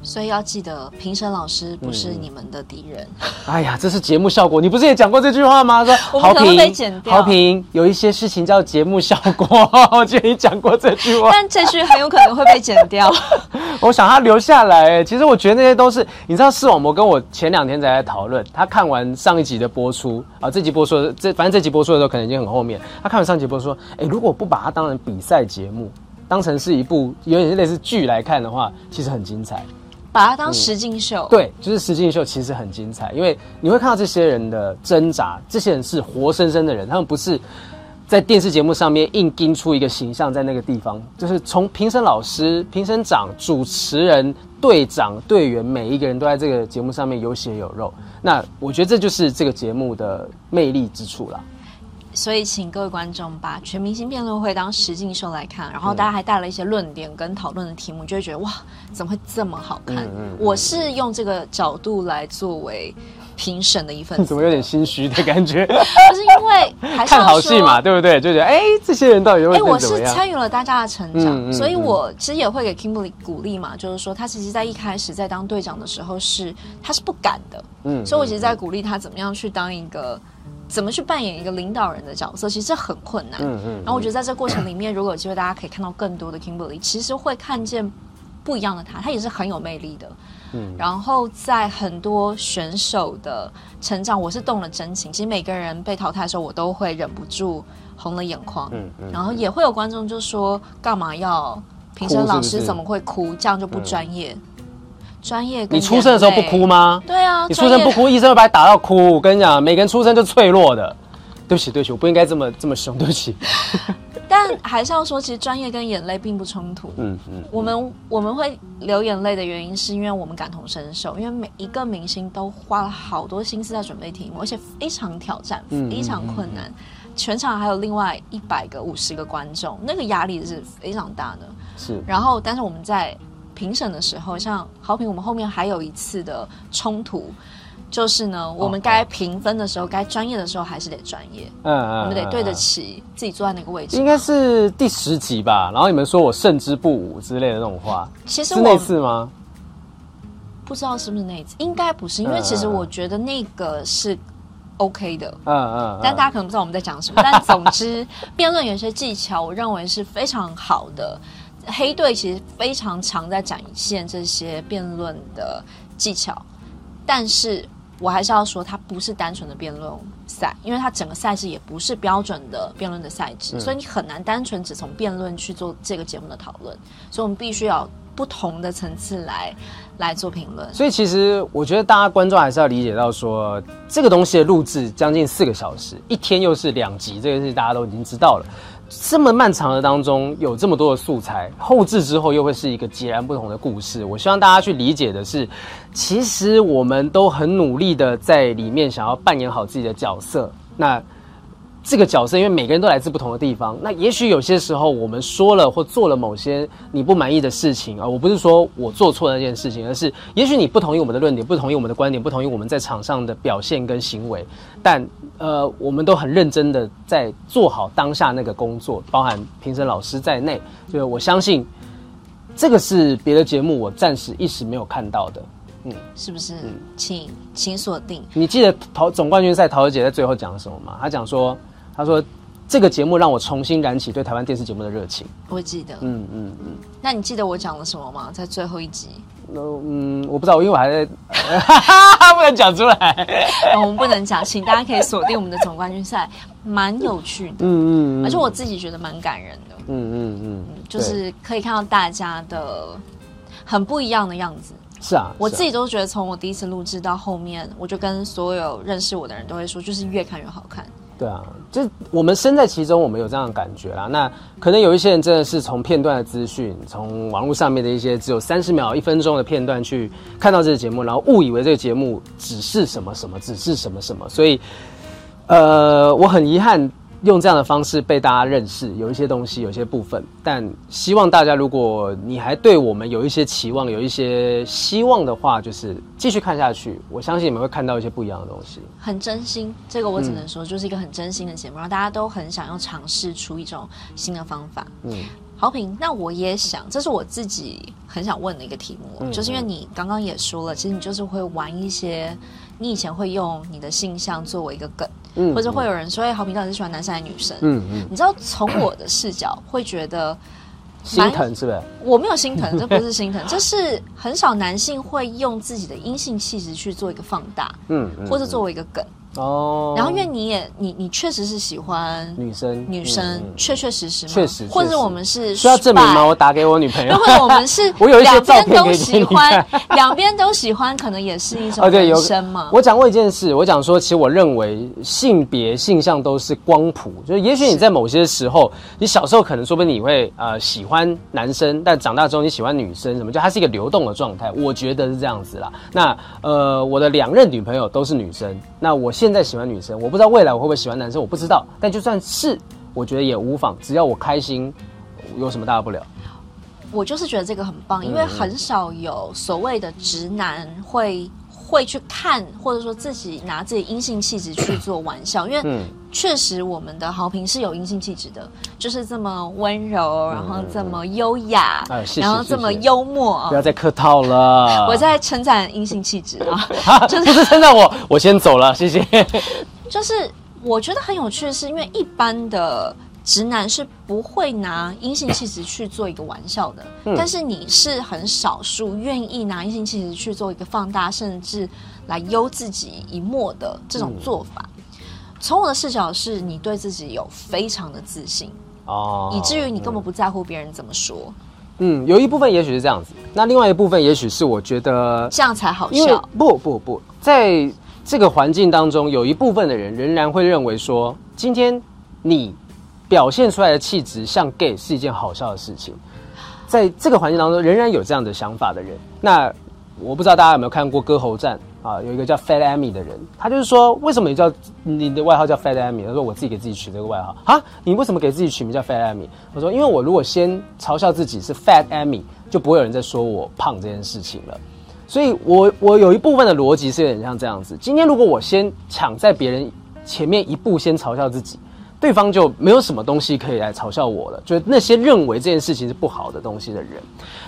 S1: 所以要记得评审老师不是你们的敌人。
S2: 嗯。哎呀，这是节目效果，你不是也讲过这句话吗？说 好评，好评，有一些事情叫节目效果。我记得你讲过这句话，
S1: 但这句很有可能会被剪掉。
S2: 我想他留下来。其实我觉得那些都是，你知道，视网膜跟我前两天才在讨论，他看完上一集的播出啊，这集播出的这反正这集播出的时候可能已经很后面。他看完上一集播出说，哎，如果不把它当成比赛节目。当成是一部有点类似剧来看的话，其实很精彩。
S1: 把它当实境秀，
S2: 嗯，对，就是实境秀，其实很精彩，因为你会看到这些人的挣扎，这些人是活生生的人，他们不是在电视节目上面硬盯出一个形象在那个地方，就是从评审老师、评审长、主持人、队长、队员，每一个人都在这个节目上面有血有肉。那我觉得这就是这个节目的魅力之处啦。
S1: 所以，请各位观众把全明星辩论会当实境秀来看，然后大家还带了一些论点跟讨论的题目，就会觉得哇，怎么会这么好看？嗯嗯、我是用这个角度来作为评审的一份子，
S2: 怎么有点心虚的感觉？
S1: 不是因为看
S2: 好戏嘛，对不对？就觉得哎，这些人到底有哎，
S1: 我是参与了大家的成长，所以我其实也会给 Kimberly 鼓励嘛，就是说他其实在一开始在当队长的时候是他是不敢的，嗯，所以我其实在鼓励他怎么样去当一个。怎么去扮演一个领导人的角色，其实这很困难。嗯嗯。然后我觉得在这过程里面，如果有机会，大家可以看到更多的 Kimberly，其实会看见不一样的他，他也是很有魅力的。嗯。然后在很多选手的成长，我是动了真情。其实每个人被淘汰的时候，我都会忍不住红了眼眶。嗯嗯。然后也会有观众就说：“干嘛要评审老师怎么会哭？这样就不专业。”专业，
S2: 你出生的时候不哭吗？
S1: 对啊，
S2: 你出生不哭，医生会把你打到哭。我跟你讲，每个人出生就脆弱的。对不起，对不起，我不应该这么这么凶，对不起。
S1: 但还是要说，其实专业跟眼泪并不冲突。嗯嗯。我们我们会流眼泪的原因，是因为我们感同身受，因为每一个明星都花了好多心思在准备题目，而且非常挑战，非常困难。全场还有另外一百个、五十个观众，那个压力是非常大的。
S2: 是。
S1: 然后，但是我们在评审的时候，像好评，我们后面还有一次的冲突。就是呢，我们该评分的时候，该专业的时候还是得专业。嗯嗯，我们得对得起自己坐在那个位置。
S2: 应该是第十集吧，然后你们说我胜之不武之类的那种话，
S1: 其实
S2: 是那次吗？
S1: 不知道是不是那次，应该不是，因为其实我觉得那个是 OK 的。嗯嗯，但大家可能不知道我们在讲什么。但总之，辩论有些技巧，我认为是非常好的。黑队其实非常常在展现这些辩论的技巧，但是。我还是要说，它不是单纯的辩论赛，因为它整个赛制也不是标准的辩论的赛制，嗯，所以你很难单纯只从辩论去做这个节目的讨论。所以我们必须要不同的层次来来做评论。
S2: 所以其实我觉得大家观众还是要理解到说，这个东西的录制将近四个小时，一天又是两集，这个是大家都已经知道了。这么漫长的当中，有这么多的素材，后置之后又会是一个截然不同的故事。我希望大家去理解的是，其实我们都很努力的在里面想要扮演好自己的角色。那。这个角色，因为每个人都来自不同的地方，那也许有些时候我们说了或做了某些你不满意的事情啊，我不是说我做错了那件事情，而是也许你不同意我们的论点，不同意我们的观点，不同意我们在场上的表现跟行为，但呃，我们都很认真的在做好当下那个工作，包含评审老师在内，所以我相信这个是别的节目我暂时一时没有看到的，嗯，
S1: 是不是？嗯，请请锁定。
S2: 你记得陶总冠军赛陶姐在最后讲了什么吗？她讲说。他说：“这个节目让我重新燃起对台湾电视节目的热情。”
S1: 我记得。嗯嗯嗯。那你记得我讲了什么吗？在最后一集？
S2: 嗯，我不知道，因为我还在，不能讲出来。
S1: 我们不能讲，请大家可以锁定我们的总冠军赛，蛮有趣的。嗯嗯嗯。而且我自己觉得蛮感人的。嗯嗯嗯。就是可以看到大家的很不一样的样子。
S2: 是啊。
S1: 我自己都觉得，从我第一次录制到后面，我就跟所有认识我的人都会说，就是越看越好看。
S2: 对啊，就我们身在其中，我们有这样的感觉啦。那可能有一些人真的是从片段的资讯，从网络上面的一些只有三十秒、一分钟的片段去看到这个节目，然后误以为这个节目只是什么什么，只是什么什么。所以，呃，我很遗憾。用这样的方式被大家认识，有一些东西，有一些部分，但希望大家，如果你还对我们有一些期望，有一些希望的话，就是继续看下去。我相信你们会看到一些不一样的东西。
S1: 很真心，这个我只能说，就是一个很真心的节目，然后大家都很想要尝试出一种新的方法。嗯，好评。那我也想，这是我自己很想问的一个题目，嗯，就是因为你刚刚也说了，其实你就是会玩一些。你以前会用你的性向作为一个梗，嗯，或者会有人说：“哎，好评到底是喜欢男生还是女生？”嗯嗯，你知道从我的视角会觉得
S2: 心疼是不是？
S1: 我没有心疼，这不是心疼，这是很少男性会用自己的阴性气质去做一个放大，嗯，或者作为一个梗。哦，然后因为你也你你确实是喜欢女生女生，确确实实
S2: 确实，
S1: 或者我们是
S2: 需要证明吗？我打给我女朋友，
S1: 或者我们是 我有一些照片都喜欢，两边都喜欢，可能也是一种人生嘛。
S2: 我讲过一件事，我讲说，其实我认为性别性向都是光谱，就是也许你在某些时候，你小时候可能说不定你会呃喜欢男生，但长大之后你喜欢女生，什么就它是一个流动的状态，我觉得是这样子啦。那呃，我的两任女朋友都是女生，那我现在喜欢女生，我不知道未来我会不会喜欢男生，我不知道。但就算是，我觉得也无妨，只要我开心，有什么大不了？
S1: 我就是觉得这个很棒，因为很少有所谓的直男会。会去看，或者说自己拿自己阴性气质去做玩笑，因为确实我们的好评是有阴性气质的，就是这么温柔，然后这么优雅，然后这么幽默。
S2: 不要再客套了，
S1: 我在称赞阴性气质啊，
S2: 就是不是称赞我，我先走了，谢谢。
S1: 就是我觉得很有趣的是，因为一般的。直男是不会拿阴性气质去做一个玩笑的，嗯、但是你是很少数愿意拿阴性气质去做一个放大，甚至来优自己一默的这种做法。从、嗯、我的视角，是你对自己有非常的自信哦，以至于你根本不在乎别人怎么说。
S2: 嗯，有一部分也许是这样子，那另外一部分也许是我觉得
S1: 这样才好笑。
S2: 不不不，在这个环境当中，有一部分的人仍然会认为说，今天你。表现出来的气质像 gay 是一件好笑的事情，在这个环境当中，仍然有这样的想法的人。那我不知道大家有没有看过《歌喉战》啊，有一个叫 Fat Amy 的人，他就是说，为什么你叫你的外号叫 Fat Amy？他说我自己给自己取这个外号啊，你为什么给自己取名叫 Fat Amy？我说因为我如果先嘲笑自己是 Fat Amy，就不会有人再说我胖这件事情了。所以我我有一部分的逻辑是有点像这样子。今天如果我先抢在别人前面一步先嘲笑自己，对方就没有什么东西可以来嘲笑我了。就那些认为这件事情是不好的东西的人。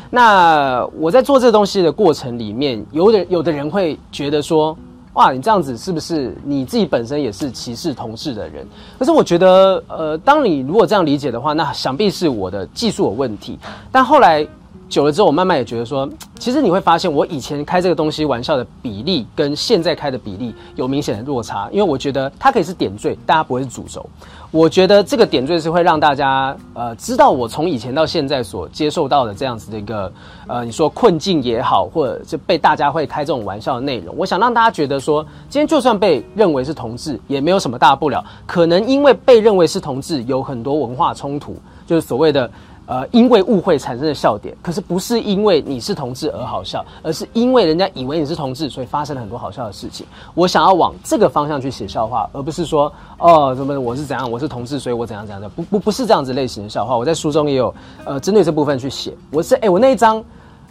S2: 那我在做这个东西的过程里面，有的有的人会觉得说，哇，你这样子是不是你自己本身也是歧视同志的人？可是我觉得，呃，当你如果这样理解的话，那想必是我的技术有问题。但后来久了之后，我慢慢也觉得说，其实你会发现，我以前开这个东西玩笑的比例跟现在开的比例有明显的落差，因为我觉得它可以是点缀，大家不会是主轴。我觉得这个点缀是会让大家呃知道我从以前到现在所接受到的这样子的一个呃你说困境也好，或者是被大家会开这种玩笑的内容。我想让大家觉得说，今天就算被认为是同志，也没有什么大不了。可能因为被认为是同志，有很多文化冲突，就是所谓的。呃，因为误会产生的笑点，可是不是因为你是同志而好笑，而是因为人家以为你是同志，所以发生了很多好笑的事情。我想要往这个方向去写笑话，而不是说哦，什么我是怎样，我是同志，所以我怎样怎样的，不不不是这样子类型的笑话。我在书中也有呃针对这部分去写。我是哎、我那一章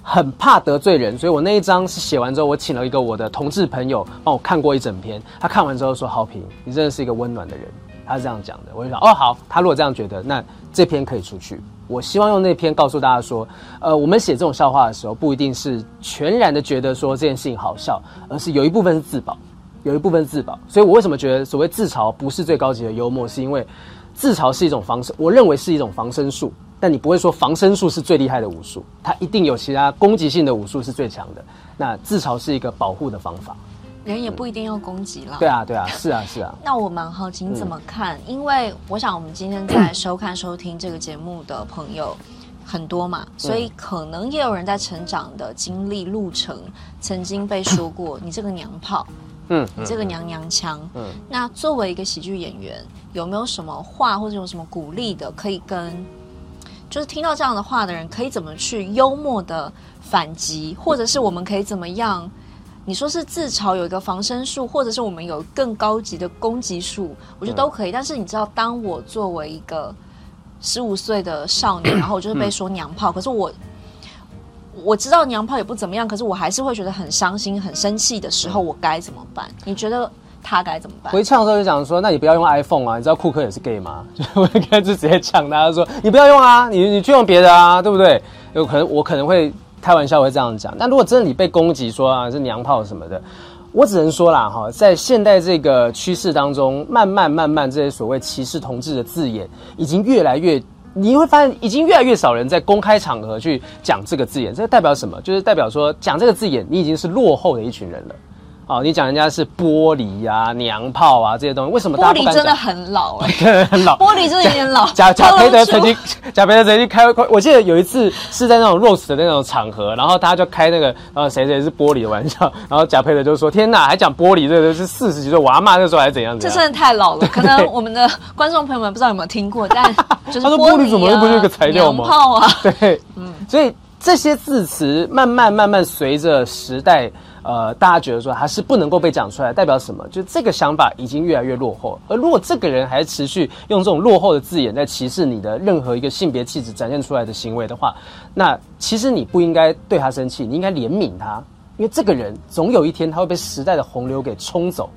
S2: 很怕得罪人，所以我那一章是写完之后，我请了一个我的同志朋友帮我看过一整篇，他看完之后说：“好评，你真的是一个温暖的人。”他是这样讲的。我就想哦，好，他如果这样觉得，那这篇可以出去。我希望用那篇告诉大家说，呃，我们写这种笑话的时候，不一定是全然的觉得说这件事情好笑，而是有一部分是自保，有一部分是自保。所以我为什么觉得所谓自嘲不是最高级的幽默，是因为自嘲是一种防身，我认为是一种防身术。但你不会说防身术是最厉害的武术，它一定有其他攻击性的武术是最强的。那自嘲是一个保护的方法。
S1: 人也不一定要攻击了。
S2: 对啊，对啊，是啊，是啊。
S1: 那我蛮好奇你怎么看？嗯、因为我想我们今天在收看、收听这个节目的朋友很多嘛，嗯、所以可能也有人在成长的经历路程曾经被说过你这个娘炮，嗯，你这个娘娘腔。嗯。那作为一个喜剧演员，有没有什么话或者有什么鼓励的，可以跟就是听到这样的话的人，可以怎么去幽默的反击，或者是我们可以怎么样？你说是自嘲有一个防身术，或者是我们有更高级的攻击术，我觉得都可以。嗯、但是你知道，当我作为一个十五岁的少年，然后我就是被说娘炮，嗯、可是我我知道娘炮也不怎么样，可是我还是会觉得很伤心、很生气的时候，我该怎么办？你觉得他该怎么办？回
S2: 呛的时候就讲说，那你不要用 iPhone 啊，你知道库克也是 gay 吗？就我开始直接呛他说，你不要用啊，你你去用别的啊，对不对？有可能我可能会。开玩笑会这样讲，但如果真的你被攻击说啊是娘炮什么的，我只能说啦哈，在现代这个趋势当中，慢慢慢慢这些所谓歧视同志的字眼，已经越来越，你会发现已经越来越少人在公开场合去讲这个字眼，这代表什么？就是代表说讲这个字眼，你已经是落后的一群人了。哦，你讲人家是玻璃呀、啊、娘炮啊这些东西，为什么？
S1: 玻璃真的很老哎、
S2: 欸，很老。
S1: 玻璃真的有点老。
S2: 贾贾 培德曾经，贾培德曾经开，我记得有一次是在那种 roast 的那种场合，然后他就开那个呃谁谁是玻璃的玩笑，然后贾培德就说：“天哪，还讲玻璃，这个是四十几岁，我阿妈那时候还是怎样怎样？”这真的
S1: 太老了，可能我们的观众朋友们不知道有没有听过，但就是、啊、
S2: 他说玻璃怎么又不是一个材料吗？
S1: 娘炮啊，
S2: 对，嗯，所以这些字词慢慢慢慢随着时代。呃，大家觉得说他是不能够被讲出来，代表什么？就这个想法已经越来越落后。而如果这个人还持续用这种落后的字眼在歧视你的任何一个性别气质展现出来的行为的话，那其实你不应该对他生气，你应该怜悯他，因为这个人总有一天他会被时代的洪流给冲走。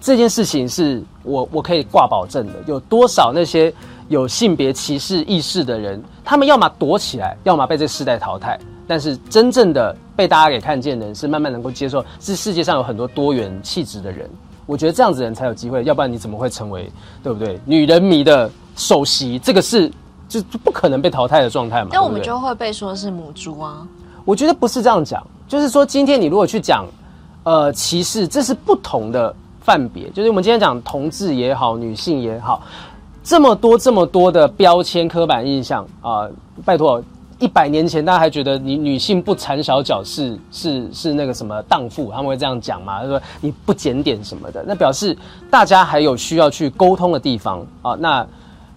S2: 这件事情是我我可以挂保证的。有多少那些有性别歧视意识的人，他们要么躲起来，要么被这个时代淘汰。但是真正的被大家给看见的人，是慢慢能够接受，是世界上有很多多元气质的人。我觉得这样子的人才有机会，要不然你怎么会成为，对不对？女人迷的首席，这个是就不可能被淘汰的状态嘛。
S1: 那我们就会被说是母猪啊。
S2: 我觉得不是这样讲，就是说今天你如果去讲，呃，歧视，这是不同的范别。就是我们今天讲同志也好，女性也好，这么多这么多的标签、刻板印象啊、呃，拜托。一百年前，大家还觉得你女性不缠小脚是是是那个什么荡妇，他们会这样讲嘛？他说你不检点什么的，那表示大家还有需要去沟通的地方啊。那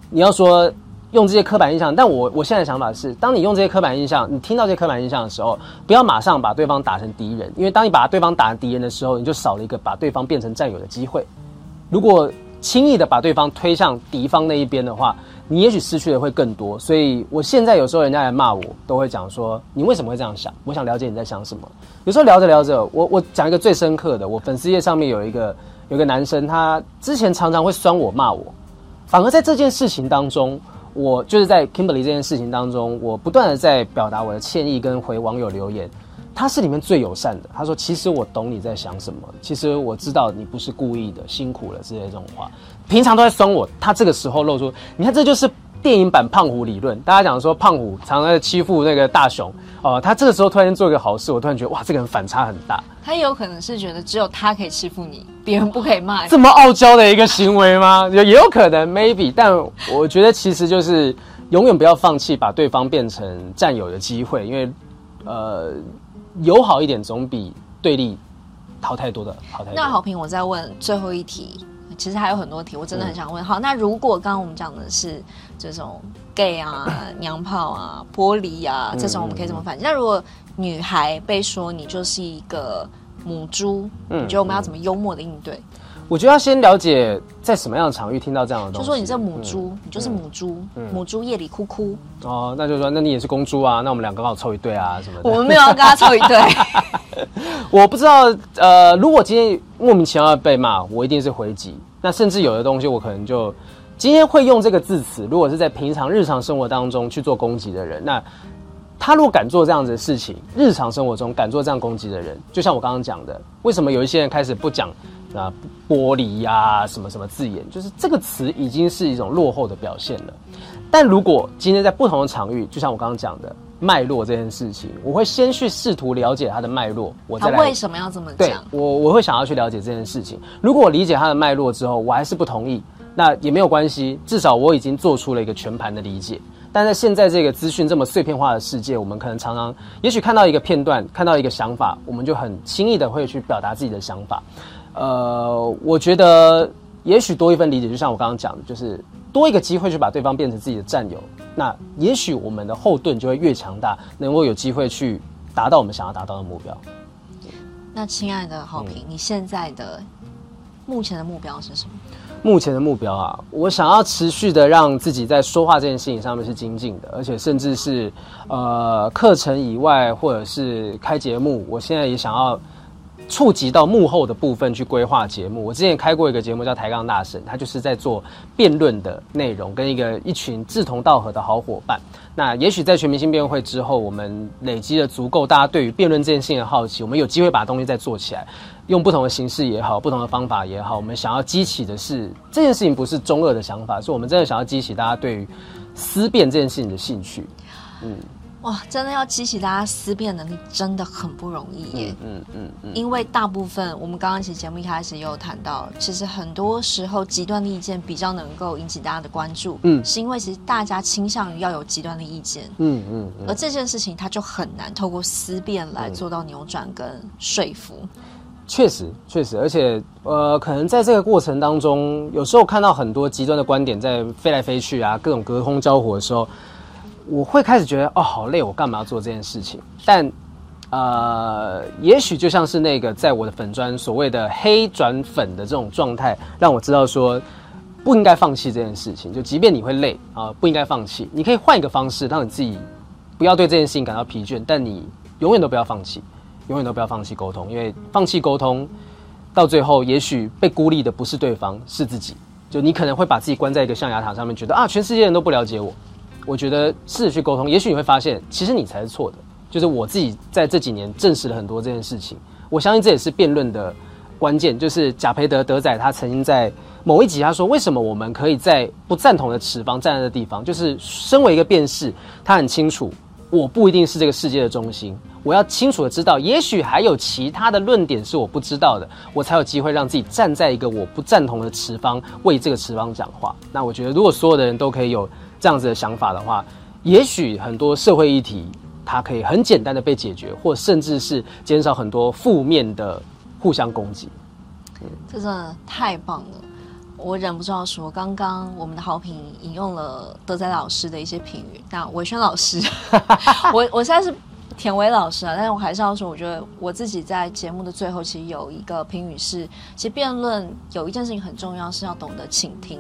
S2: 你要说用这些刻板印象，但我我现在想法是，当你用这些刻板印象，你听到这些刻板印象的时候，不要马上把对方打成敌人，因为当你把对方打成敌人的时候，你就少了一个把对方变成战友的机会。如果轻易的把对方推向敌方那一边的话，你也许失去的会更多。所以我现在有时候人家来骂我，都会讲说，你为什么会这样想？我想了解你在想什么。有时候聊着聊着，我我讲一个最深刻的，我粉丝页上面有一个有个男生，他之前常常会酸我骂我，反而在这件事情当中。我就是在 Kimberly 这件事情当中，我不断的在表达我的歉意跟回网友留言。他是里面最友善的，他说：“其实我懂你在想什么，其实我知道你不是故意的，辛苦了之类这种话。平常都在酸我，他这个时候露出，你看这就是。”电影版胖虎理论，大家讲说胖虎常常在欺负那个大雄哦、呃，他这个时候突然间做一个好事，我突然觉得哇，这个人反差很大。
S1: 他也有可能是觉得只有他可以欺负你，别人不可以骂你。
S2: 这么傲娇的一个行为吗？也也有可能，maybe。但我觉得其实就是永远不要放弃把对方变成战友的机会，因为呃，友好一点总比对立好太多的好太多。
S1: 那好评，我再问最后一题。其实还有很多题，我真的很想问。嗯、好，那如果刚刚我们讲的是这种 gay 啊、娘炮啊、玻璃啊这种，我们可以怎么反击？嗯、那如果女孩被说你就是一个母猪，嗯、你觉得我们要怎么幽默的应对？
S2: 我觉得要先了解在什么样的场域听到这样的东西。
S1: 就说你这母猪，嗯、你就是母猪，嗯、母猪夜里哭哭。
S2: 哦，那就说那你也是公猪啊？那我们两个刚好凑一对啊什么的。
S1: 我们没有要跟他凑一对。
S2: 我不知道，呃，如果今天莫名其妙的被骂，我一定是回击。那甚至有的东西，我可能就今天会用这个字词。如果是在平常日常生活当中去做攻击的人，那他如果敢做这样子的事情，日常生活中敢做这样攻击的人，就像我刚刚讲的，为什么有一些人开始不讲啊玻璃呀什么什么字眼，就是这个词已经是一种落后的表现了。但如果今天在不同的场域，就像我刚刚讲的。脉络这件事情，我会先去试图了解它的脉络，我。
S1: 为什么要这么讲？
S2: 对，我我会想要去了解这件事情。如果我理解它的脉络之后，我还是不同意，那也没有关系，至少我已经做出了一个全盘的理解。但在现在这个资讯这么碎片化的世界，我们可能常常，也许看到一个片段，看到一个想法，我们就很轻易的会去表达自己的想法。呃，我觉得也许多一份理解，就像我刚刚讲的，就是。多一个机会去把对方变成自己的战友，那也许我们的后盾就会越强大，能够有机会去达到我们想要达到的目标。
S1: 那亲爱的好评，嗯、你现在的目前的目标是什么？
S2: 目前的目标啊，我想要持续的让自己在说话这件事情上面是精进的，而且甚至是呃课程以外，或者是开节目，我现在也想要。触及到幕后的部分去规划节目。我之前开过一个节目叫《抬杠大神》，他就是在做辩论的内容，跟一个一群志同道合的好伙伴。那也许在全明星辩论会之后，我们累积了足够大家对于辩论这件事情的好奇，我们有机会把东西再做起来，用不同的形式也好，不同的方法也好，我们想要激起的是这件事情不是中二的想法，是我们真的想要激起大家对于思辨这件事情的兴趣。嗯。
S1: 哇，真的要激起大家思辨能力，真的很不容易耶。嗯嗯嗯，嗯，因为大部分我们刚刚其实节目一开始也有谈到，其实很多时候极端的意见比较能够引起大家的关注。嗯，是因为其实大家倾向于要有极端的意见。嗯嗯，而这件事情它就很难透过思辨来做到扭转跟说服。
S2: 确实，确实，而且呃，可能在这个过程当中，有时候看到很多极端的观点在飞来飞去啊，各种隔空交火的时候。我会开始觉得哦，好累，我干嘛要做这件事情？但，呃，也许就像是那个在我的粉砖所谓的黑转粉的这种状态，让我知道说不应该放弃这件事情。就即便你会累啊，不应该放弃。你可以换一个方式，让你自己不要对这件事情感到疲倦。但你永远都不要放弃，永远都不要放弃沟通，因为放弃沟通到最后，也许被孤立的不是对方，是自己。就你可能会把自己关在一个象牙塔上面，觉得啊，全世界人都不了解我。我觉得试着去沟通，也许你会发现，其实你才是错的。就是我自己在这几年证实了很多这件事情。我相信这也是辩论的关键。就是贾培德德仔他曾经在某一集他说，为什么我们可以在不赞同的持方站在的地方，就是身为一个辩士，他很清楚，我不一定是这个世界的中心。我要清楚的知道，也许还有其他的论点是我不知道的，我才有机会让自己站在一个我不赞同的持方，为这个持方讲话。那我觉得，如果所有的人都可以有。这样子的想法的话，也许很多社会议题它可以很简单的被解决，或甚至是减少很多负面的互相攻击。
S1: 嗯，这真的太棒了。我忍不住要说，刚刚我们的好评引用了德仔老师的一些评语。那伟轩老师，我我现在是田伟老师啊，但是我还是要说，我觉得我自己在节目的最后，其实有一个评语是：其实辩论有一件事情很重要，是要懂得倾听。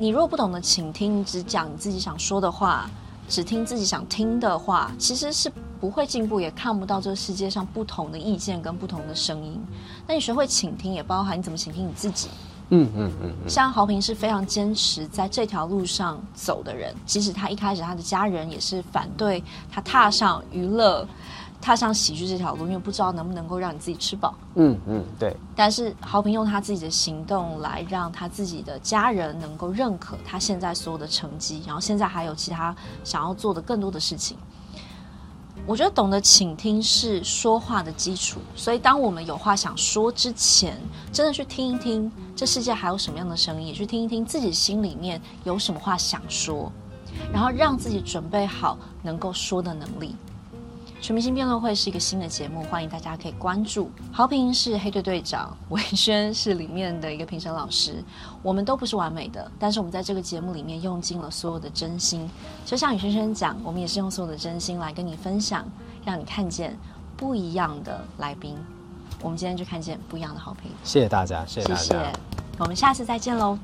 S1: 你如果不懂得倾听，你只讲你自己想说的话，只听自己想听的话，其实是不会进步，也看不到这个世界上不同的意见跟不同的声音。那你学会倾听，也包含你怎么倾听你自己。嗯嗯嗯，像豪平是非常坚持在这条路上走的人，即使他一开始他的家人也是反对他踏上娱乐、踏上喜剧这条路，因为不知道能不能够让你自己吃饱。
S2: 嗯嗯，对。
S1: 但是豪平用他自己的行动来让他自己的家人能够认可他现在所有的成绩，然后现在还有其他想要做的更多的事情。我觉得懂得倾听是说话的基础，所以当我们有话想说之前，真的去听一听这世界还有什么样的声音，也去听一听自己心里面有什么话想说，然后让自己准备好能够说的能力。全明星辩论会是一个新的节目，欢迎大家可以关注。豪平是黑队队长，文轩是里面的一个评审老师。我们都不是完美的，但是我们在这个节目里面用尽了所有的真心。就像宇轩轩讲，我们也是用所有的真心来跟你分享，让你看见不一样的来宾。我们今天就看见不一样的豪平。
S2: 谢谢大家，谢谢大家，
S1: 谢谢。我们下次再见喽。